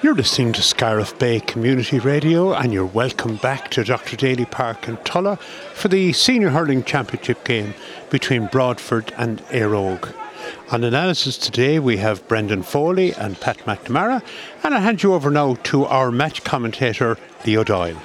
You're listening to Scariff Bay Community Radio, and you're welcome back to Dr. Daly Park in Tulla for the Senior Hurling Championship game between Broadford and Éire On analysis today, we have Brendan Foley and Pat McNamara, and I hand you over now to our match commentator, Leo Doyle.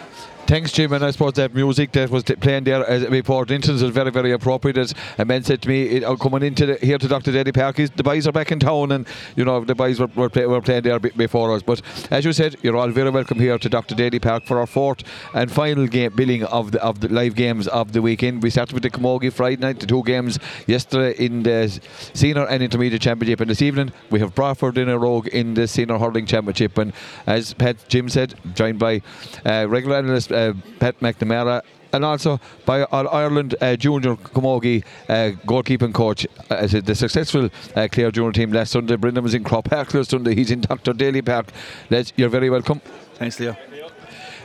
Thanks, Jim. And I suppose that music that was playing there as before Dintons is very, very appropriate. As a man said to me, it, uh, coming into the, here to Dr. Daly Park, the boys are back in town, and you know the boys were, were, play, were playing there before us. But as you said, you're all very welcome here to Dr. Daly Park for our fourth and final game billing of the of the live games of the weekend. We started with the Camogie Friday night, the two games yesterday in the senior and intermediate championship, and this evening we have Broadford in a Óg in the senior hurling championship. And as Pat Jim said, joined by uh, regular analyst uh, Pat McNamara and also by Ireland uh, junior camogie uh, goalkeeping coach uh, the successful uh, Clare junior team last Sunday. Brendan was in Croke Park last Sunday. He's in Dr. Daly Park. Les, you're very welcome. Thanks, Leo.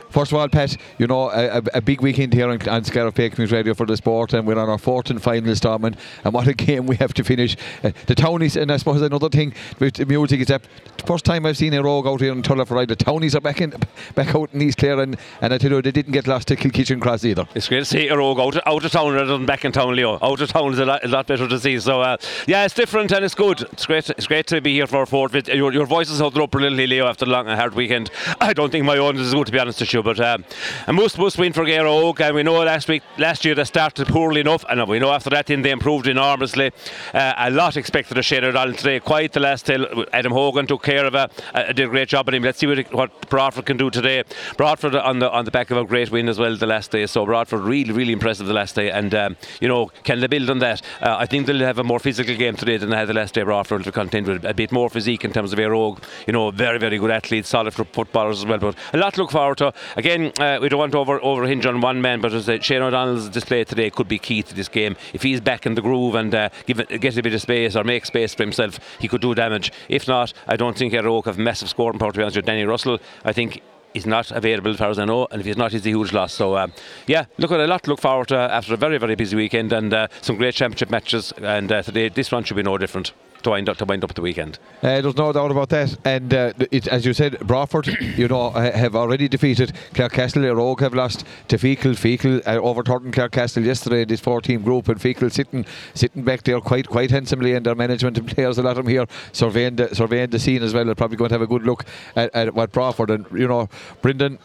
First of all, Pat, you know, a, a big weekend here on, on Bay Community Radio for the sport, and we're on our fourth and final instalment. And what a game we have to finish. Uh, the Townies, and I suppose another thing with the music is that the first time I've seen Éire Óg out here in Tulla for The Townies are back in, back out in East Clare, and, and I tell you, they didn't get lost to Kilkishen Cross either. It's great to see Éire Óg out, out of town rather than back in town, Leo. Out of town is a lot, a lot better to see. So, uh, yeah, it's different and it's good. It's great It's great to be here for our fourth. Your, your voice is held up brilliantly, Leo, after a long and hard weekend. I don't think my own is as good, to be honest with you, but. Um, a must must win for Éire Óg and we know last week last year they started poorly enough and we know after that then they improved enormously. Uh, a lot expected of Shane O'Donnell today quite the last till Adam Hogan took care of it uh, did a great job on him. Let's see what, what Broadford can do today. Broadford on the on the back of a great win as well the last day so Broadford really really impressive the last day and um, you know can they build on that? Uh, I think they'll have a more physical game today than they had the last day. Broadford to contend with a bit more physique in terms of Éire Óg you know very very good athletes solid footballers as well but a lot to look forward to again uh, we don't want to over overhinge on one man, but as Shane O'Donnell's display today could be key to this game. If he's back in the groove and uh, give it, get a bit of space or make space for himself, he could do damage. If not, I don't think Óg have massive scoring power. To be honest with Danny Russell, I think he's not available as far as I know, and if he's not, he's a huge loss. So, uh, yeah, look at a lot to look forward to after a very, very busy weekend and uh, some great championship matches. And uh, today, this one should be no different to wind up to wind up the weekend. Uh, there's no doubt about that. And uh, it, as you said, Broadford, you know, have already defeated Clarecastle. Rogue have lost to Feakle. Feakle uh, overturned Clarecastle yesterday. In this four-team group, and Feakle sitting sitting back there quite quite handsomely, and their management and players, a lot of them here surveying the surveying the scene as well. They're probably going to have a good look at, at what Broadford and you know, Brendan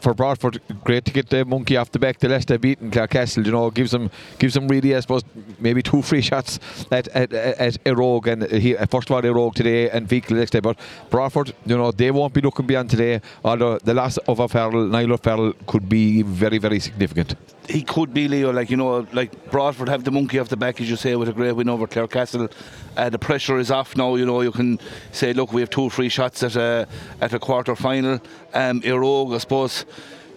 for Broadford, great to get the monkey off the back. The Leicester beating Clarecastle, you know, gives them gives them really, I suppose, maybe two free shots at at, at Óg and he, first of all Óg today and Feakle the next day. But Broadford, you know, they won't be looking beyond today. Although the loss of O'Farrell, Niall O'Farrell, could be very very significant. He could be Leo, like you know, like Broadford have the monkey off the back, as you say, with a great win over Clarecastle. Uh, the pressure is off now. You know, you can say, look, we have two free shots at a at a quarter final. Um, Óg, I suppose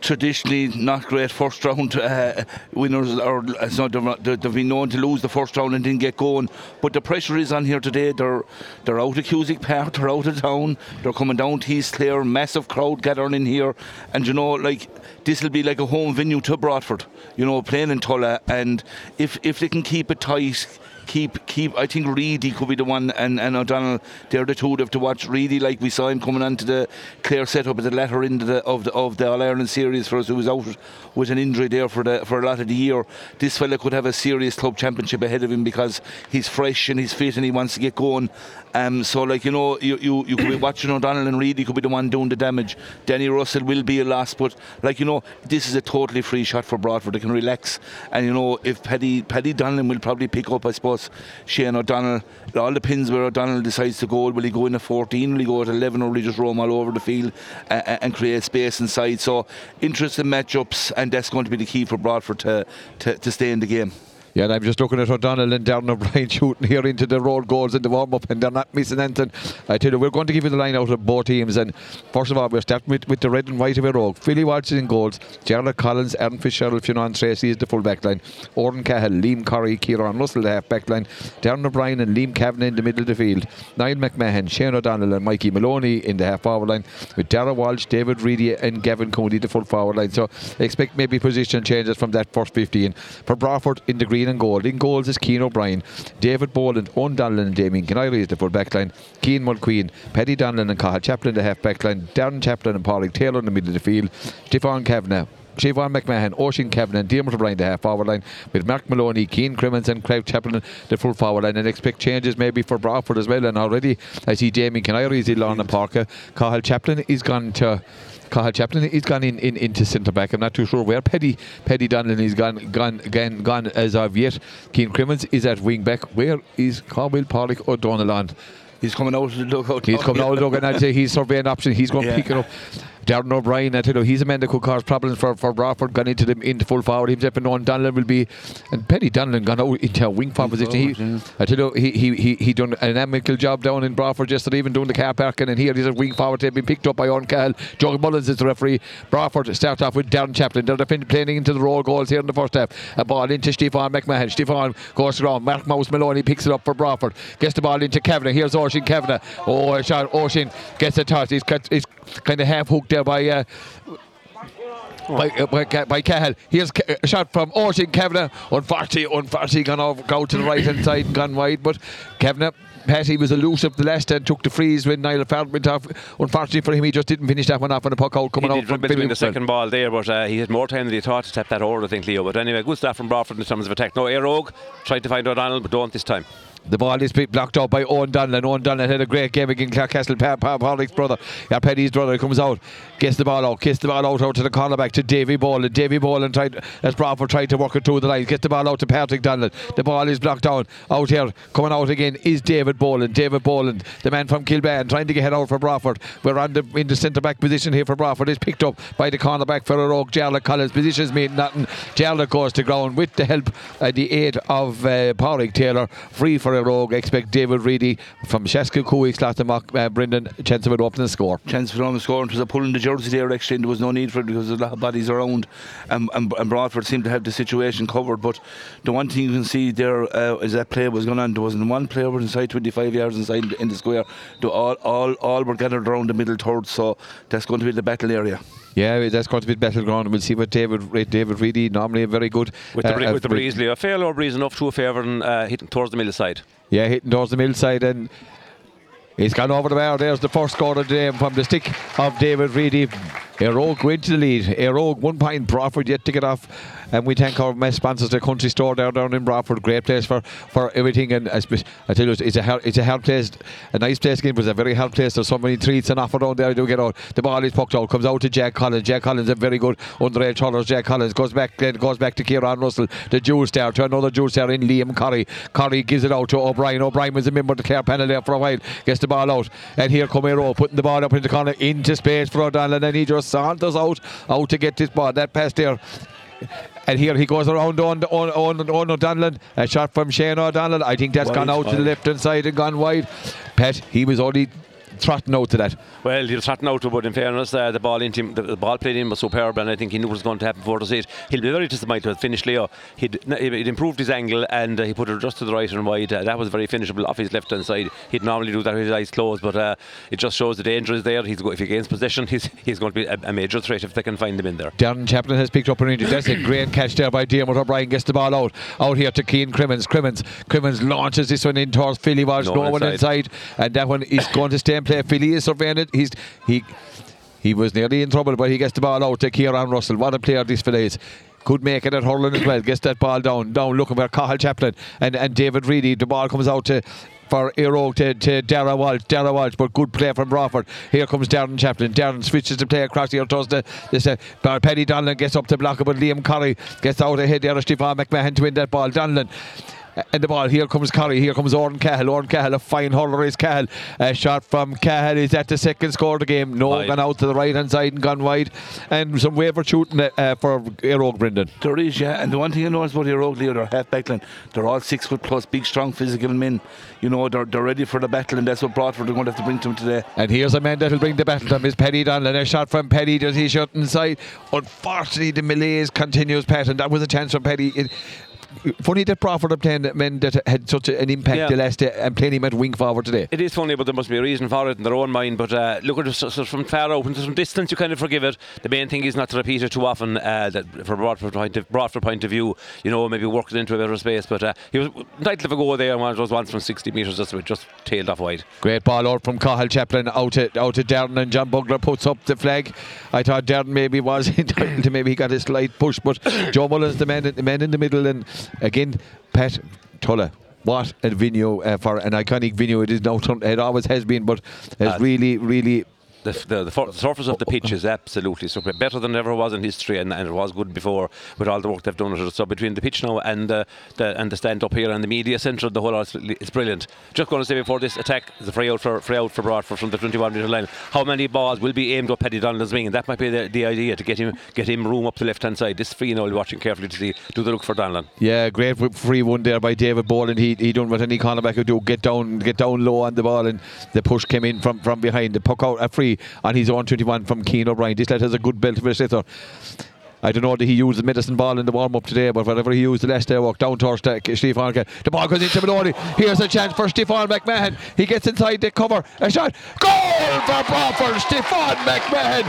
traditionally not great first round uh, winners, or not, they've been known to lose the first round and didn't get going. But the pressure is on here today. They're they're out of Cusack Park, they're out of town, they're coming down to Clare, massive crowd gathering in here, and you know, like this will be like a home venue to Broadford, you know, playing in Tulla, and if if they can keep it tight keep keep. I think Reidy could be the one, and, and O'Donnell. They're the two have to watch. Reidy, like we saw him coming onto the Clare setup at the latter end of the of the, of the All Ireland series for us, who was out with an injury there for the for a lot of the year. This fella could have a serious club championship ahead of him because he's fresh and he's fit and he wants to get going. Um, so like you know, you, you, you could be watching O'Donnell and Reid, you could be the one doing the damage. Danny Russell will be a loss, but like you know, this is a totally free shot for Broadford. They can relax, and you know, if Paddy Paddy Donlan will probably pick up, I suppose, Shane O'Donnell. All depends where O'Donnell decides to go. Will he go in at 14? Will he go at 11? Or will he just roam all over the field uh, and create space inside? So interesting matchups, and that's going to be the key for Broadford to, to, to stay in the game. Yeah, and I'm just looking at O'Donnell and Darren O'Brien shooting here into the road goals in the warm up, and they're not missing anything. I tell you, we're going to give you the line out of both teams. And first of all, we're starting with, with the red and white of Óg. Philly Watson in goals, Gerald Collins, Aaron Fitzgerald, Fionn Tracy is the full back line, Oran Cahill, Liam Curry, Kieran Russell, the half back line, Darren O'Brien and Liam Kavanagh in the middle of the field, Niall McMahon, Shane O'Donnell, and Mikey Maloney in the half forward line, with Dara Walsh, David Reidy, and Gavin Cooney, the full forward line. So expect maybe position changes from that first 15. For Broadford in the green And goal. In goals is Keane O'Brien, David Boland, Owen Donlan and Damien Canary is the full back line, Keane Mulqueen, Paddy Donlan and Cathal Chaplin the half back line, Darren Chaplin and Paulie Taylor in the middle of the field, Stefan Kavanagh, Siobhan McMahon, Ocean Kevin and Dermot O'Brien the half forward line. With Mark Maloney, Keane Crimmins and Craig Chaplin the full forward line. And expect changes maybe for Broadford as well. And already I see Damien Canary is in Lorna Parker. Cathal Chaplin is gone to Cathal Chaplin he's gone in, in into centre back. I'm not too sure where Paddy Paddy Donlan is gone gone again gone as of yet. Keane Crimmins is at wing back. Where is Carwell Pollock O'Donnell on? He's coming out of the dugout. He's coming out of the dugout and I'd say he's surveying option. He's going to Yeah. pick it up. Darren O'Brien, I tell you, he's a man that could cause problems for, for Broadford, gone into them into full forward. Himself and Owen Donlan will be, and Penny Donlan gone out into a wing forward position. He, I tell you, he, he, he, he done an amicable job down in Broadford yesterday, even doing the car parking, and here he's a wing forward. They've been picked up by Owen Cahill. Joe Mullins is the referee. Broadford start off with Darren Chaplin. They're defend, playing into the roll goals here in the first half. A ball into Stefan McMahon. Stefan goes around. Mark Mouse Maloney picks it up for Broadford. Gets the ball into Kavanagh. Here's Oisin Kavanagh. Oh, a shot. Oisin gets a touch. He's, cut- he's kind of half hooked there by. Uh, by, uh, by, by Cahill. Here's a shot from Oisin Kavanagh. Unfortunately, unfortunately, gone over, go to the right hand side and gone wide. But Kavanagh, Patty was elusive the last and took the freeze when Niall Farrell went off. Unfortunately for him, he just didn't finish that one off on the puck out He coming out did from between the second ball there, but uh, he had more time than he thought to tap that over, I think, Leo. But anyway, good stuff from Broadford in terms of attack. No, Éire Óg tried to find O'Donnell, but don't this time. The ball is blocked out by Owen Donlan. Owen Donlan had a great game against Clarecastle. Pa- pa- Pollock's brother, yeah, Paddy's brother, comes out, gets the ball out, gets the ball out, out to the cornerback to Davy Boland. Davy Boland tried, as Broadford tried to work it through the line, gets the ball out to Patrick Donlan. The ball is blocked down. Out here, coming out again is David Boland. David Boland, the man from Kilbane, trying to get out for Broadford. We're on the, in the centre back position here for Broadford. Is picked up by the cornerback for Oak. Jarlath Collins positions mean nothing. Jarlath goes to ground with the help, uh, the aid of uh, Porrick Taylor. Free for Éire Óg. Expect David Reidy from Sheska Cooey, Slattermock, uh, Brendan, chance of opening the score. chance for them to score. It was a pull in the jersey there, actually, and there was no need for it because there's a lot of bodies around. And, and, Broadford seemed to have the situation covered. But the one thing you can see there uh, is that play was going on. There wasn't one player was inside 25 yards inside in the square. All, all, all were gathered around the middle third. So that's going to be the battle area. Yeah, that's going to be battleground. We'll see what David David Reidy, normally very good. With the, uh, with the breeze. A fair low breeze enough to a favour and uh, hitting towards the middle side. Yeah, hitting towards the middle side and he's gone over the bar. There's the first score of the game from the stick of David Reidy. Aerogue went to the lead. Éire Óg one point. Broadford yet to get off. And we thank our mess sponsors, the country store down down in Broadford. Great place for, for everything. And I, I tell you, it's a it's a hard place, a nice place again, but it's a very hard place. There's so many treats and offer down there. Do get out. The ball is pucked out, comes out to Jack Collins. Jack Collins, a very good underage hurler. Jack Collins goes back, then goes back to Kieran Russell, the dual star, to another dual star in Liam Curry. Curry gives it out to O'Brien. O'Brien was a member of the Clare panel there for a while. Gets the ball out, and here come Aero putting the ball up in the corner into space for O'Donnell, and then he just saunters out, out to get this ball. That pass there. And here he goes around on on on, on O'Donnell. A shot from Shane O'Donnell. I think that's Wide, gone out to the left hand side and gone wide. Pat, he was only trotting out to that. Well, he'll threaten out to, but in fairness, uh, the ball into him, the, the ball played in was superb, and I think he knew what was going to happen before the seat. He'll be very disappointed to have finished Leo. He'd, he'd improved his angle and uh, he put it just to the right and wide. Uh, that was very finishable off his left hand side. He'd normally do that with his eyes closed, but uh, it just shows the danger is there. He's go, if he gains possession, he's he's going to be a, a major threat if they can find him in there. Darren Chaplin has picked up an injury. That's a great catch there by Dermot O'Brien. Gets the ball out. Out here to Keane Crimmins. Crimmins. Crimmins launches this one in towards Philly Walsh. No No, one one inside. inside. And that one is going to stay in play. Philly is surveying it. He's he he was nearly in trouble, but he gets the ball out to Kieran Russell. What a player this fella is. Could make it at hurling as well. Gets that ball down. Down looking for Cathal Chaplin and, and David Reidy. The ball comes out to for Aero to, to Dara Walsh. Dara Walsh, but good play from Broadford. Here comes Darren Chaplin. Darren switches the play across here. Does the this uh, Paddy Donlan gets up to block it, but Liam Curry gets out ahead there. Stefan McMahon to win that ball. Donlan. Uh, And the ball, here comes Curry, here comes Oren Cahill. Oren Cahill, a fine hurler is Cahill. A shot from Cahill is at the second score of the game. No, Wide. gone out to the right hand side and gone wide. And some waiver shooting uh, for Aero Brendan. There is, yeah. And the one thing I noticed about the Rogue Leo, their half back line, they're all six foot plus, big, strong, physical men. You know, they're, they're ready for the battle, and that's what Broadford are going to have to bring to them today. And here's a man that'll bring the battle to him is Paddy Donlan. A shot from Paddy. Does he shot inside? Unfortunately, the malaise continues, Pat, and that was a chance for Paddy. It, funny that Broadford are playing men that had such an impact Yeah. the last day and playing him at wing forward today. It is funny, but there must be a reason for it in their own mind. But uh, look at it so, so from far out and from distance, you kind of forgive it. The main thing is not to repeat it too often. Uh, that from Broadford point of Broadford point of view, you know, maybe work it into a better space. But uh, he was entitled of a go there, and one of those ones from 60 metres just just tailed off wide. Great ball out from Cathal Chaplin out to out to Darren and John Bugler puts up the flag. I thought Darren maybe was entitled to maybe he got a slight push, but Joe Mullins the man the man in the middle and again Pat Tulla. What a venue uh, for an iconic venue it is now. It always has been, but has Uh, really, really The, the, the, for- surface of the pitch is absolutely super, better than it ever was in history, and, and it was good before with all the work they've done. So between the pitch now and uh, the and the stand up here and the media centre, the whole lot is it's brilliant. Just going to say before this attack, the free out for free out for Broadford from the 21 metre line. How many balls will be aimed up Paddy Donlan's wing? And that might be the, the idea to get him get him room up the left hand side. This free now, will be watching carefully to see do the look for Donlan. Yeah, great free one there by David Boland. He he done what any cornerback would do: get down, get down low on the ball, and the push came in from, from behind. The puck out a free on his own 21 from Keane O'Brien. This lad has a good belt slither. I don't know that he used the medicine ball in the warm up today, but whatever he used the last day, walk down towards Stefan. Ke- The ball goes into Maloney. Here's a chance for Stefan McMahon. He gets inside the cover. A shot. Goal for Broadford. Stefan McMahon.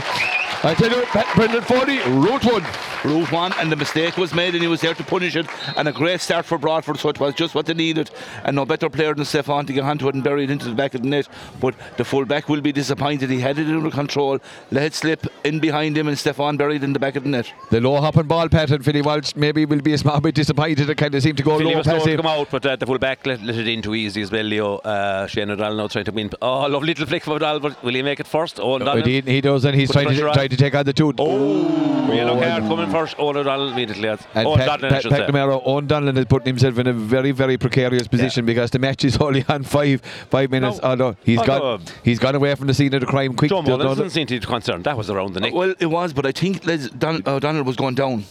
I tell you, Brendan Foley, one. Route one, and the mistake was made, and he was there to punish it. And a great start for Broadford, so it was just what they needed. And no better player than Stefan to get onto it and bury it into the back of the net. But the full back will be disappointed. He had it under control, let it slip in behind him, and Stefan buried in the back of the net. The low hopping ball pattern, Philly Walsh maybe will be a small bit disappointed. It kind of seemed to go Philly low was slow past to him. come out, but uh, the full back let, let it in too easy as well. Leo uh, Shane O'Donnell now trying to win. Oh, lovely little flick from O'Donnell, but will he make it first? Oh, O'Donnell. He, he does, and he's Put trying to pressure on. try to take on the two. Oh, yellow card coming first. Oh, O'Donnell immediately. lads. And oh, Pat, O'Donnell, I Pat, should Pat say. Camaro, Owen Donlan is putting himself in a very, very precarious position because the match is only on five five minutes. No. Oh no, he's Oh, gone. no. He's gone away from the scene of the crime quick. Joe There's Mullins no- doesn't seem to be concerned. That was around the neck. Well, it was, but I think Les Don, O'Donnell was going down.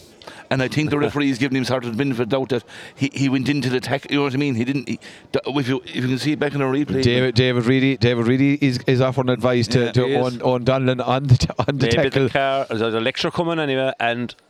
And I think the referee is giving him sort of benefit of doubt that he, he went into the attack. You know what I mean? He didn't. He, if you if you can see it back in the replay, David, David Reidy, David Reidy is, is offering advice to, Yeah, to he is. Owen, Owen Donlan on the t- on the Maybe tackle. the car, there's a lecture coming anyway, and uh,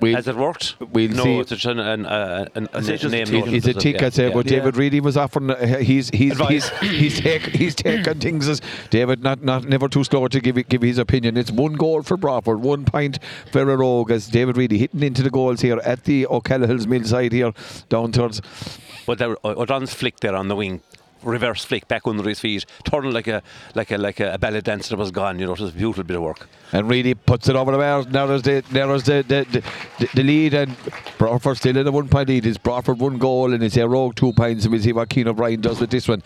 We'll- has it worked? we'll no, see. it's just an, an, uh, an, an, a it's a name. tick. noted, He's a is it? tick, Yeah, I'd say, yeah. but David Reidy was offering. Uh, he's he's Advice. he's he's take he's taken things as David, not not never too slow to give give his opinion. It's one goal for Broadford, one point for Rogue as David Reidy hitting into the goals here at the O'Callaghan's mill side here down towards. But there, O- O'Donnell's flick there on the wing, reverse flick back under his feet, turning like a like a like a, ballet dancer was gone. You know, it was a beautiful bit of work. And really puts it over the bar, narrows the narrows the the, the, the, lead, and Broadford still in a one point lead. It's Broadford one goal, and it's a rogue two points, and we'll see what Keane O'Brien does with this one.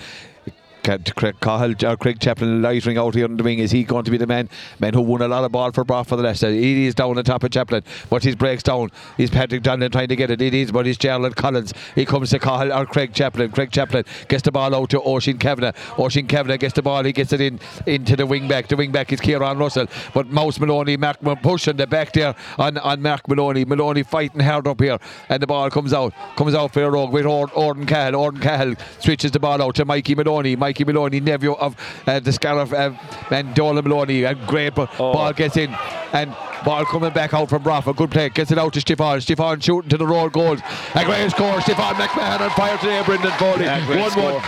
Craig, Cahill, or Craig Chaplin lightning out here on the wing. Is he going to be the man man who won a lot of ball for Broad for the last? He is down on top of Chaplin, but his breaks down. He's Patrick Donlan trying to get it. It is, but it's Gerald Collins. He comes to Cahill or Craig Chaplin. Craig Chaplin gets the ball out to Oisin Kavanagh. Oisin Kavanagh gets the ball. He gets it in into the wing back. The wing back is Kieran Russell, but Mouse Maloney, Mark pushing the back there on, on Mark Maloney. Maloney fighting hard up here, and the ball comes out. Comes out for Éire Óg with Ord- Orden Cahill. Orden Cahill switches the ball out to Mikey Maloney. Mikey Maloney, nephew of uh, the Scariff uh, and Dola Maloney. And great bu- Oh. ball gets in, and ball coming back out from Brofa. Good play. Gets it out to Stefan. Stefan shooting to the road goals. A great score. Stefan McMahon on fire today. Brendan Foley. Yeah, 1 score. 1.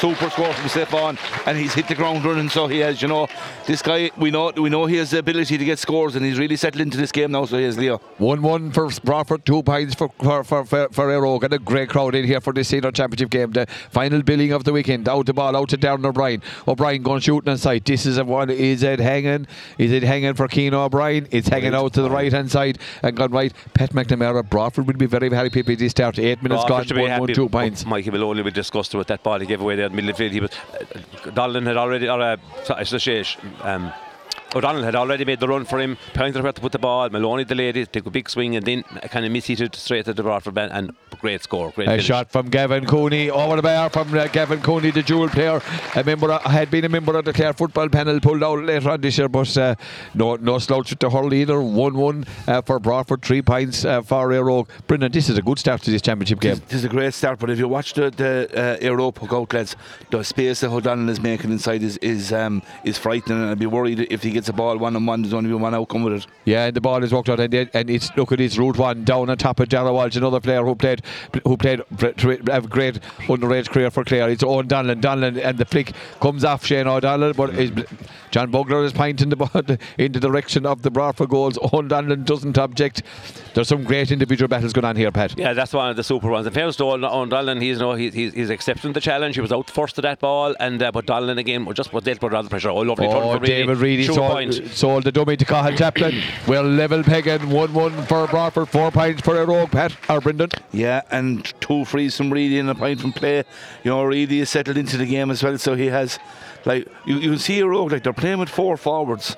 Super score from Stefan, and he's hit the ground running. So he has, you know, this guy. We know, we know he has the ability to get scores, and he's really settled into this game now. So he has Leo. 1 1 for Broadford, two points for for, for, for, for Aero. And a great crowd in here for this senior championship game. The final billing of the weekend. Out the ball, out to Darren O'Brien. O'Brien going shooting on sight. This is a one. Is it hanging? Is it hanging for Keane O'Brien? It's hanging out to the right hand side and gone right. Pat McNamara, Broadford will be very, very happy with this start. Eight minutes Broadford to gone, be 1 1, happy. 2 points. Mikey Maloney was disgusted with that ball he gave away there mil fé dalen het already ar sé I should say, O'Donnell had already made the run for him, pointed where to put the ball. Maloney delayed it, took a big swing, and then kind of missed it straight at the Broadford man. And great score, great A finish. shot from Gavin Cooney over the bar from uh, Gavin Cooney, the dual player. A member of, had been a member of the Clare football panel, pulled out later on this year, but uh, no no slouch with the hurl either. 1 1 uh, for Broadford, three points uh, for Aero. Brendan, this is a good start to this championship game. This is a great start, but if you watch the, the uh, Europe hook out, lads, the space that O'Donnell is making inside is is um, is frightening, and I'd be worried if he gets a ball one on one. There's only one outcome with it. Yeah, and the ball is walked out, and, and it's look at his route one down on top of Dara Walsh, another player who played who played a great underage career for Clare. It's Owen Donlan. Donlan and the flick comes off Shane O'Donnell, but John Bugler is pointing the ball in the direction of the Broadford goals. Owen Donlan doesn't object. There's some great individual battles going on here, Pat. Yeah, that's one of the super ones. In fairness to Owen Donlan, he's, you know, he's, he's accepting the challenge. He was out first to that ball, and uh, but Donlan again just was dealt with under pressure. Oh, lovely oh, turn for David Reidy sold, sold the dummy to Cathal Chaplin. We're level pegging 1 1 for Broadford, four points for Éire Óg, Pat or Brendan. Yeah, and two frees from Reidy and a point from play. You know, Reidy is settled into the game as well, so he has, like, you, you see Éire Óg, like they're playing with four forwards.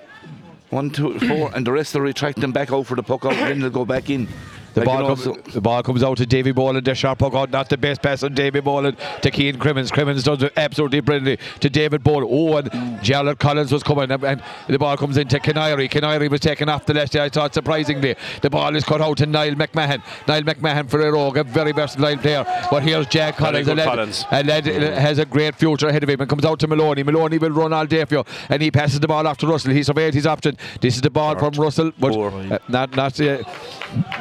One, two, four, and the rest are retracting back out for the puck and then they'll go back in. The, like, ball you know, comes, the ball comes out to Davy Boland. The sharp puck out, not the best pass on Davy Boland to Keane Crimmins. Crimmins does it absolutely brilliantly to David Boland. Oh, and mm. Jarlath Collins was coming, and, and, the ball comes into Canary. Canary was taken off the left. I thought surprisingly the ball is cut out to Niall McMahon. Niall McMahon for Éire Óg, a very versatile player. But here's Jack Collins, a lad, Collins. a lad mm. has a great future ahead of him, and comes out to Maloney. Maloney will run all day for you, and he passes the ball off to Russell. He surveyed his option. This is the ball from Russell, but uh, not not. Uh,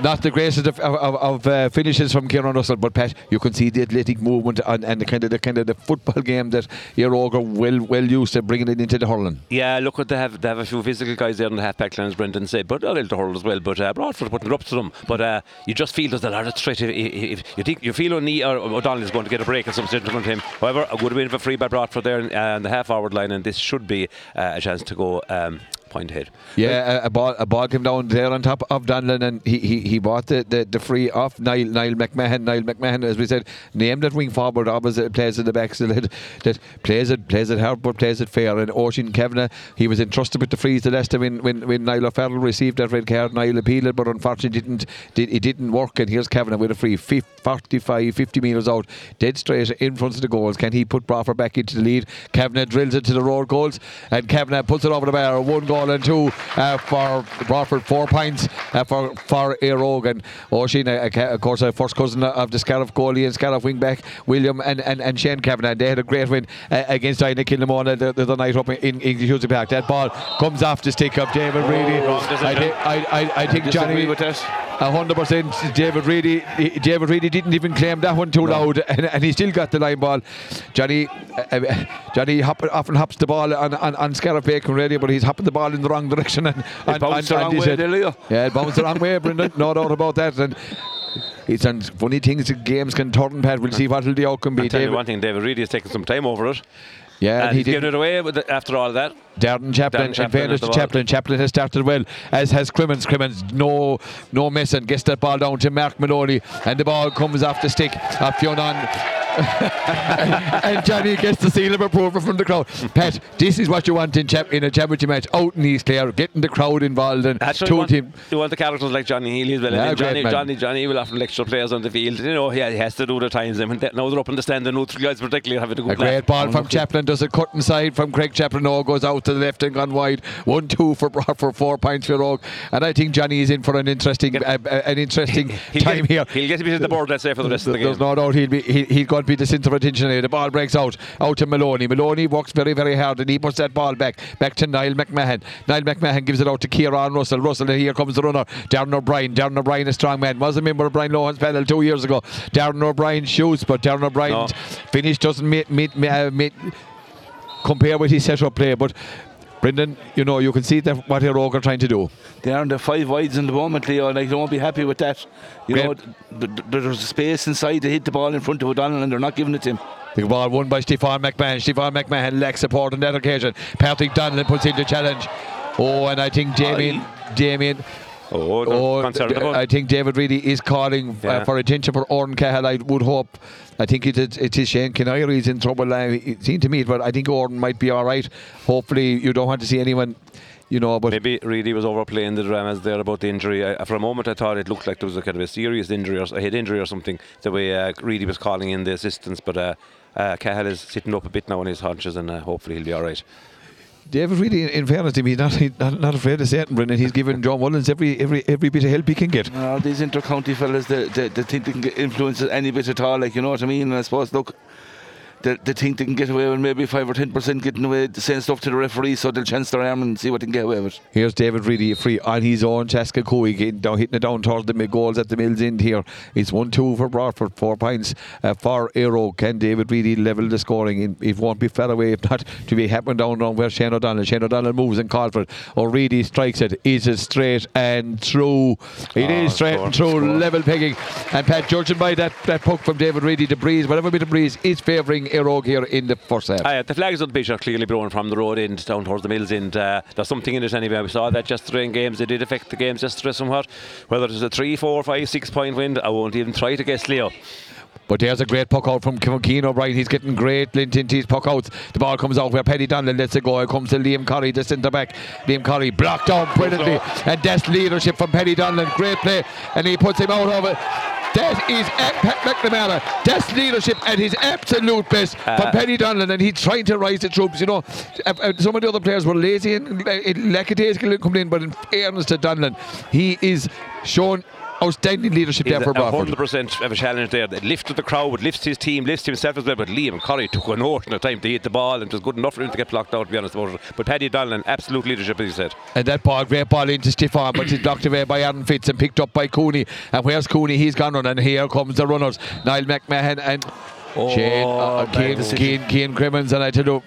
not the of, of, of uh, finishes from Kieran Russell, but Pat, you can see the athletic movement and, and the kind of the kind of the football game that Óg well well used to bringing it into the hurling. Yeah, look, what they have they have a few physical guys there in the half back line, as Brendan said, but a little hurl as well. But uh, Broadford putting it up to them. But uh, you just feel there's a lot of threat. If, if, you think you feel O'Neill or O'Donnell is going to get a break at some stage in front of him. However, a good win for free by Broadford there in, uh, the half forward line, and this should be uh, a chance to go. Um, point ahead. Yeah, a, a, ball a ball came down there on top of Donlan and he, he, he bought the, the, the free off Niall Niall McMahon. Niall McMahon, as we said, named at wing forward, opposite plays in the back so that, that plays it plays it hard but plays it fair. And Oisin Kavanagh, he was entrusted with the frees the last time when, when, when Niall O'Farrell received that red card. Niall appealed it, but unfortunately didn't did, it didn't work. And here's Kavanagh with a free 45, 50 metres out, dead straight in front of the goals. Can he put Broadford back into the lead? Kavanagh drills it to the road goals and Kavanagh puts it over the bar. One goal and two uh, for Broadford, four points uh, for for Éire Óg and Oisin, uh, of course, a first cousin of the Scariff goalie and Scariff wingback William and, and, and Shane Kavanagh. They had a great win uh, against Inagh Kilnamona the, the, the, night up in, in Husey Park. That ball comes off the stick of David Reidy. Oh, I, think, I, I, I think Johnny. With 100% David Reidy David Reidy didn't even claim that one too no. loud and, and, he still got the line ball. Johnny uh, uh Johnny hop, often hops the ball on, on, on Scariff Bacon radio but he's hopping the ball in the wrong direction and, and, it bounced and, the wrong way said, yeah it bounced the wrong way Brendan no doubt about that and it's and funny things games can turn Pat. We'll see what the outcome be. I'll tell you one thing David Reidy has taken some time over it yeah, and, he he's given it away the, after all that. Darren Chaplin, Darren in fairness to Chaplin, Chaplin has started well, as has Crimmins. Crimmins, no no missing, gets that ball down to Mark Maloney, and the ball comes off the stick of Fionn and Johnny gets the seal of approval from the crowd. Pat, this is what you want in, chap- in a championship match out in East Clare, getting the crowd involved and Actually, two you want, team. You want the characters like Johnny Healy as well. Yeah, Johnny, Johnny, Johnny will often lecture players on the field. You know, yeah, he has to do the times. And now they're up in the stand, the neutral guys particularly having a good A great ball from Chaplin, does a cut inside from Craig Chaplin. Oh, goes out to the left and gone wide. One, two for for four points for Rogue. And I think Johnny is in for an interesting, uh, uh, an interesting time get, here. He'll get a bit of the board, let's say, for the rest of the game. There's no doubt he'll be he, he's going to be the centre of attention the ball breaks out, out to Maloney. Maloney works very, very hard and he puts that ball back, back to Niall McMahon. Niall McMahon gives it out to Kieran Russell. Russell, and here comes the runner, Darren O'Brien. Darren O'Brien, a strong man. Was a member of Brian Lohan's panel two years ago. Darren O'Brien shoots, but Darren O'Brien no. finish doesn't meet, meet, meet, uh, meet compare with his set up play. But Brendan, you know, you can see that what Óg are trying to do. They are in the five wides in the moment, Leo, and they won't be happy with that. You know, th- th- there's space inside to hit the ball in front of O'Donnell, and they're not giving it to him. The ball won by Stefan McMahon. Stefan McMahon lacks support on that occasion. Patrick Donlan puts in the challenge. Oh, and I think Damien, Damien Oh, oh I think David Reidy is calling uh, yeah. uh, for attention for Oran Cahill. I would hope. I think it is, it is Shane Canary is in trouble. It seemed to me, but I think Oran might be all right. Hopefully, you don't want to see anyone you know. But maybe Reidy was overplaying the dramas there about the injury. I, for a moment, I thought it looked like there was a kind of a serious injury or a head injury or something. The way uh, Reidy was calling in the assistance, but uh, uh, Cahill is sitting up a bit now on his haunches, and uh, hopefully he'll be all right. David really, in fairness to me, er, er not, not not afraid of it, Brendan. He's given John Mullins every every every bit of help he can get. Uh, these inter-county fellas, they, they, they think they can influence any bit at all. Like you know what I mean. And I suppose, look, they, they think they can get away with maybe 5 or 10% getting away saying stuff to the referee so they'll chance their arm and see what they can get away with. Here's David Reidy free on his own. Chaska Coey getting down, hitting it down towards the mid goals at the Mills end here. It's 1 2 for Broadford, four points uh, for Aero. Can David Reidy level the scoring? It won't be far away if not to be happening down around where Shane O'Donnell. Shane O'Donnell moves and calls for it. O'Reilly strikes it. Is it straight and through? It Oh, is straight score, and through, score. level pegging. And Pat, judging by that, that puck from David Reidy, the breeze, whatever bit of breeze, is favouring Aero here in the first half. Aye, the flags on the beach are clearly blown from the road end down towards the mills end. Uh, there's something in it anyway. We saw that yesterday in games. It did affect the games yesterday somewhat. Whether it's a three, four, five, six point wind, I won't even try to guess, Leo. But there's a great puck out from Ke- Keane O'Brien. He's getting great lint into his puck outs. The ball comes out where Paddy Donlan lets it go. It comes to Liam Curry, the centre back. Liam Curry blocked down brilliantly. And that's leadership from Paddy Donlan. Great play. And he puts him out of it. That is at Pat McNamara. That's leadership at his absolute best from Paddy Donlan, and he's trying to rise the troops. You know, Uh, uh, some of the other players were lazy and uh, lackadaisical coming in, but in fairness to Donlan, he is shown outstanding leadership there for a Broadford. 100% of a challenge there. It lifted the crowd, lifts his team, lifts himself as well. But Liam Curry took an ocean of time to hit the ball and it was good enough for him to get blocked out, to be honest about it. But Paddy Donlan, absolute leadership, as you said. And that ball, great ball into stiff arm, but it's blocked away by Aaron Fitz and picked up by Cooney. And where's Cooney? He's gone on, and here comes the runners. Niall McMahon and Shane, uh, bad Kane, decision. Kane, Kane Crimmins. And I tell you,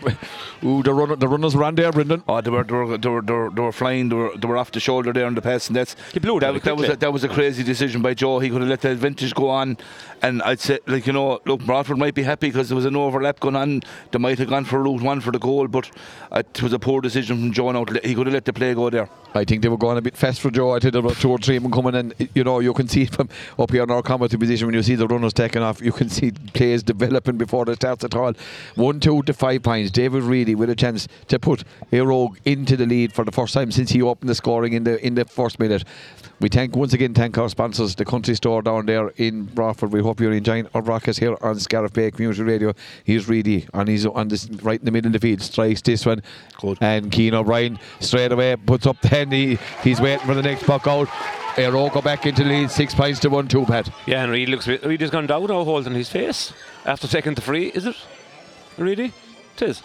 ooh, the, runner, the runners were on there, Brendan. Oh, they were, they were, they were, they were, they were flying. They were, they were off the shoulder there on the pass, and that's He blew it that, that was a, that was a crazy decision by Joe. He could have let the advantage go on, and I'd say, like you know, look, Broadford might be happy because there was an overlap going on. They might have gone for route one for the goal, but it was a poor decision from Joe. Now he could have let the play go there. I think they were going a bit fast for Joe. I think there were two or three of them coming, and you know you can see from up here in our commentary position when you see the runners taking off, you can see plays developing before it starts at all. One, two to five points. David Reidy with a chance to put Éire Óg into the lead for the first time since he opened the scoring in the in the first minute. We thank once again thank our sponsors, the country store down there in Broadford. We hope you're enjoying our broadcast here on Scariff Bay Community Radio. Here's Reidy and he's on this right in the middle of the field, strikes this one, Good. and Keane O'Brien straight away puts up the hand. He, he's waiting for the next puck out. Aero go back into lead, six points to one, two, Pat. Yeah, and Reed looks. Reed has gone down now, holding his face after taking the free. Is it? Really? It is.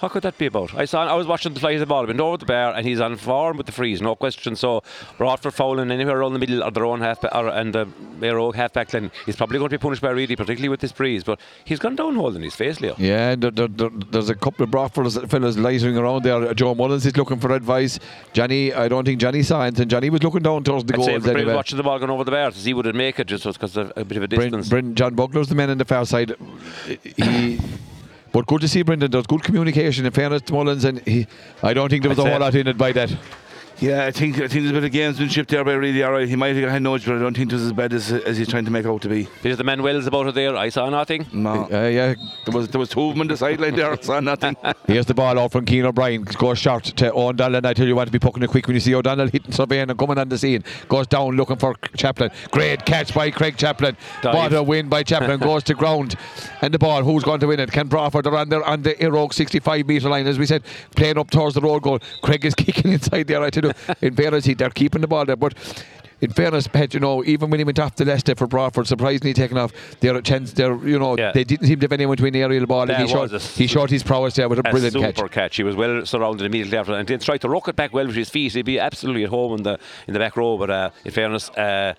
How could that be about? I saw. I was watching the fly of the ball, went over the bar, and he's on form with the freeze, no question. So Broadford fouling anywhere around the middle of their own half or, and the Aero half back line. He's probably going to be punished by Reidy, particularly with this breeze. But he's gone down holding his face, Leo. Yeah, there, there, there, there's a couple of Broadford fellas lightering around there. Joe Mullins is looking for advice. Johnny, I don't think Johnny saw anything. Johnny was looking down towards the goals everybody was anyway. watching the ball going over the bar to see would it make it, just because of a bit of a distance. Bren, John Bugler's the man in the far side. He, but good to see Brendan. There's good communication in fairness to Mullins, and he, I don't think there was a whole lot in it by that. Yeah, I think I think there's a bit of gamesmanship there by really alright. He might have got a nudge, but I don't think it was as bad as, as he's trying to make out to be. There's the man Manuel's about it there. I saw nothing. No, Uh, yeah, there was there was two of them on the sideline there. I saw nothing. Here's the ball out from Keane O'Brien. Goes short to O'Donnell. and I tell you, you want to be poking it quick when you see O'Donnell hitting surveying and coming on the scene. Goes down looking for Chaplin. Great catch by Craig Chaplin. Dive. What a win by Chaplin. Goes to ground. And the ball, who's going to win it? Ken Broadford. They're on, their, on the Iraq 65 metre line, as we said, playing up towards the road goal. Craig is kicking inside there. I tell you, in fairness, he, they're keeping the ball there. But in fairness, Pat, you know, even when he went off to Leicester for Broadford, surprisingly taken off, they're a chance, they're, you know, Yeah. they didn't seem to have anyone to win the aerial ball. And he showed, he showed his prowess there with a a brilliant super catch. catch. He was well surrounded immediately after, and did try to rock it back well with his feet. He'd be absolutely at home in the in the back row. But uh, in fairness, uh,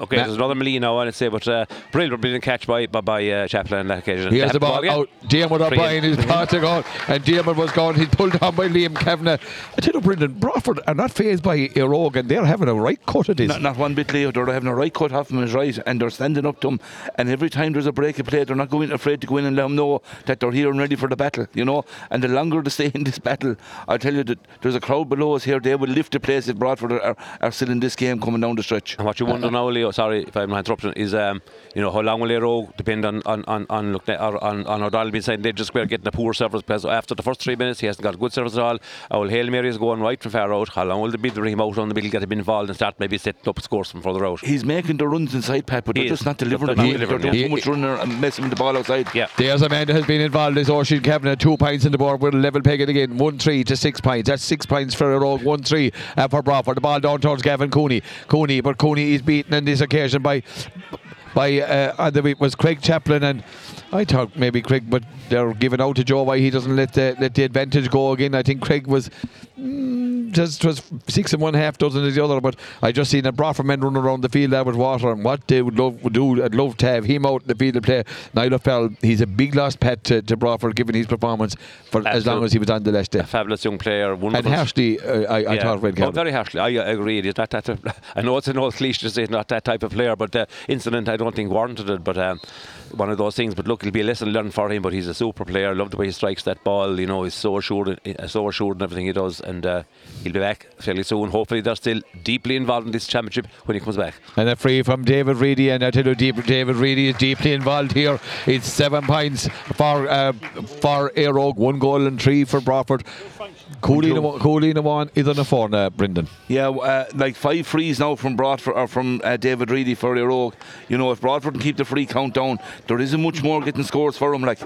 okay, Ma- there's another Molina now, I'd say, but uh, brilliant, brilliant catch by by, by uh, Chaplin on that occasion. Here's Left the ball again. out. Diarmid O'Brien is Brilliant. about to go, and Diarmid was gone. He's pulled down by Liam Kavanagh. I tell you, Brendan, Broadford are not phased by Éire Óg, and they're having a right cut at this. Not, not one bit, Leo. They're having a right cut off him is right, and they're standing up to him. And every time there's a break of play, they're not going afraid to go in and let him know that they're here and ready for the battle. You know. And the longer they stay in this battle, I tell you that there's a crowd below us here. They will lift the place if Broadford are, are still in this game coming down the stretch. And what you wonder now, Leo, sorry if I'm not interrupting, is um, you know how long will Aero depend on on on on look or on on O'Donnell being saying they just square getting a poor service because after the first three minutes he hasn't got a good service at all. Our Hail Mary is going right from far out. How long will they be bring him out on the middle, get him involved and start maybe setting up scores from further out? He's making the runs inside, Pat, but He they're is. just not delivering. They're They're, not they're delivering, doing yeah. too much running and messing with the ball outside. Yeah. There's a man that has been involved this Oisin Kavanagh, two points in the board with a level peg it again, 1 3 to 6 points. That's 6 points for Éire Óg, 1 3 uh, for Broadford. The ball down towards Gavin Cooney. Cooney, but Cooney is beaten on this occasion by. By uh, the week was Craig Chaplin and I thought maybe Craig, but they're giving out to Joe why he doesn't let the let the advantage go again. I think Craig was mm, just was six and one half dozen as the other, but I just seen a men running around the field there with water, and what they would love would do. I'd love to have him out in the field to play. Niall Fell, he's a big lost pet to, to Broadford, given his performance for as long as he was on the last day. A fabulous young player. And Wonderful. Harsley, uh, I, I thought went oh, very harshly. I agree. He's not that. I know it's an old cliche to say not that type of player, but the incident I don't think warranted it. But um, one of those things. But look, it'll be a lesson learned for him. But he's a super player. Love the way he strikes that ball. You know, he's so assured, uh, so assured in everything he does, and uh, he'll be back fairly soon. Hopefully, they're still deeply involved in this championship when he comes back. And a free from David Reidy, and I tell you, David Reidy is deeply involved here. It's seven points for uh, for Éire Óg, one goal and three for Broadford. Cooley Cooley one is on the four now, Brendan. Yeah, uh, like five frees now from Broadford or from uh, David Reidy for Rogue. You know, if Broadford can keep the free count down, there isn't much more getting scores for him. Like,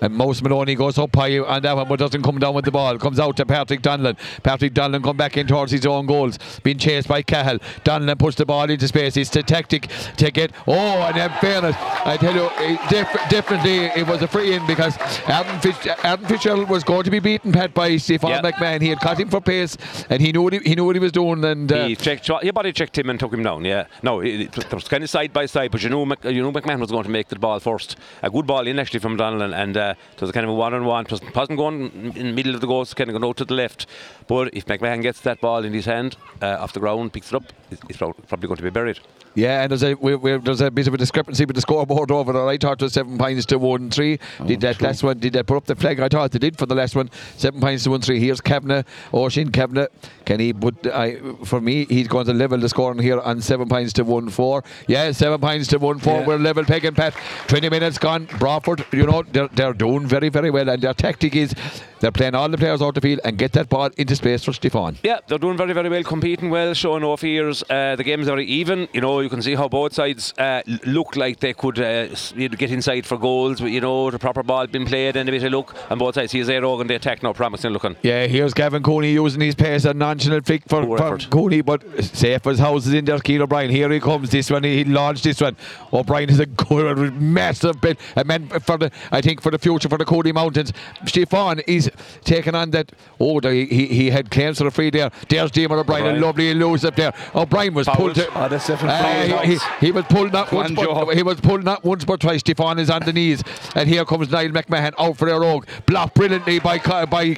And Mouse Maloney goes up high on that one, but doesn't come down with the ball. Comes out to Patrick Donlan. Patrick Donlan come back in towards his own goals. Being chased by Cahill. Donlan puts the ball into space. It's the tactic to get. Oh, and in fairness, I tell you, it diff- differently, it was a free in because Adam, Fitz- Adam Fitzgerald was going to be beaten, Pat, by Stefan Yeah. McMahon. He had caught him for pace, and he knew what he, he knew what he was doing. And uh, he checked, he body checked him and took him down. Yeah, no, it, it, was kind of side by side, but you know, Mc, you know, McMahon was going to make the ball first. A good ball in actually from Donlan, and uh, it was a kind of a one-on-one. It wasn't, wasn't going in the middle of the goal, it's kind of going out to the left. But if McMahon gets that ball in his hand uh, off the ground, picks it up, it's, it's probably going to be buried. Yeah, and there's a we we there's a bit of a discrepancy with the scoreboard over there. I thought it was seven points to one three. did that last one? Did they put up the flag? I thought they did for the last one. Seven points to one three. Here's Kavanagh, Oisin Kavanagh. Can he put? I for me, he's going to level the scoring here on seven points to one four. Yeah, seven points to one four. Yeah. We're level pegging Pat. Twenty minutes gone. Broadford, you know they're they're doing very very well, and their tactic is they're playing all the players out the field and get that ball into space for Stefan. Yeah, they're doing very, very well, competing well, showing off fears. Uh, the game's very even. You know, you can see how both sides uh, look like they could uh, s- you know, get inside for goals. But, you know, the proper ball being played and a bit of look on both sides. Here's Aerogan, the attack now promising looking. Yeah, here's Gavin Cooney using his pace and flick for, for. Cooney, but safe as houses in there. Keane O'Brien, here he comes. This one, he launched this one. O'Brien is a good, massive bit. A man for the, I think, for the future for the Cooney Mountains. Stefan is taking on that. Oh, the, he, he had claims for the free there. There's Damon O'Brien, a O'Brien. lovely elusive there. O'Brien was pulled. Oh, that's uh, he, he, he was pulled not once, but he was pulled not once but twice. Stefan is on the knees, and here comes Niall McMahon out for their rogue, blocked brilliantly by by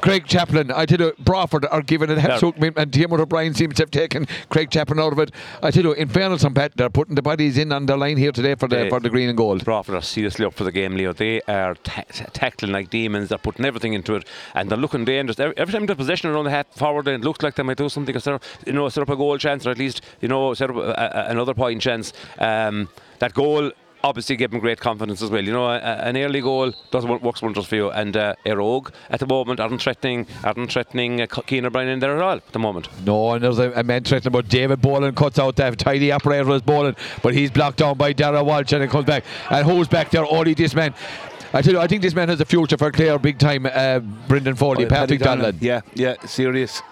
Craig Chaplin. I tell you, Broadford are giving it absolute, min- and Timothy O'Brien seems to have taken Craig Chaplin out of it. I tell you, in fairness, on Pat, they're putting the bodies in on the line here today for the They- for the green and gold. Broadford are seriously up for the game, Leo. They are ta- ta- tackling like demons. They're putting everything into it, and they're looking dangerous. Every, every time they're possession around the half forward, it looks like they might do something. Set up, you know, set up a goal chance, or at least you know, set up a, a, another point chance. Um, that goal. Obviously, gave them great confidence as well. You know, a, a- an early goal does wo- works wonders for you. And uh, Éire Óg at the moment aren't threatening, aren't threatening uh, Keane O'Brien in there at all at the moment. No, and there's a, a man threatening, but David Boland cuts out that tidy operator as Boland, but he's blocked down by Dara Walsh and it comes back. And who's back there? Only this man. I tell you, I think this man has a future for Clare big time. Uh, Brendan Foley, Oh, Patrick Paddy Donlan. Yeah, yeah, serious.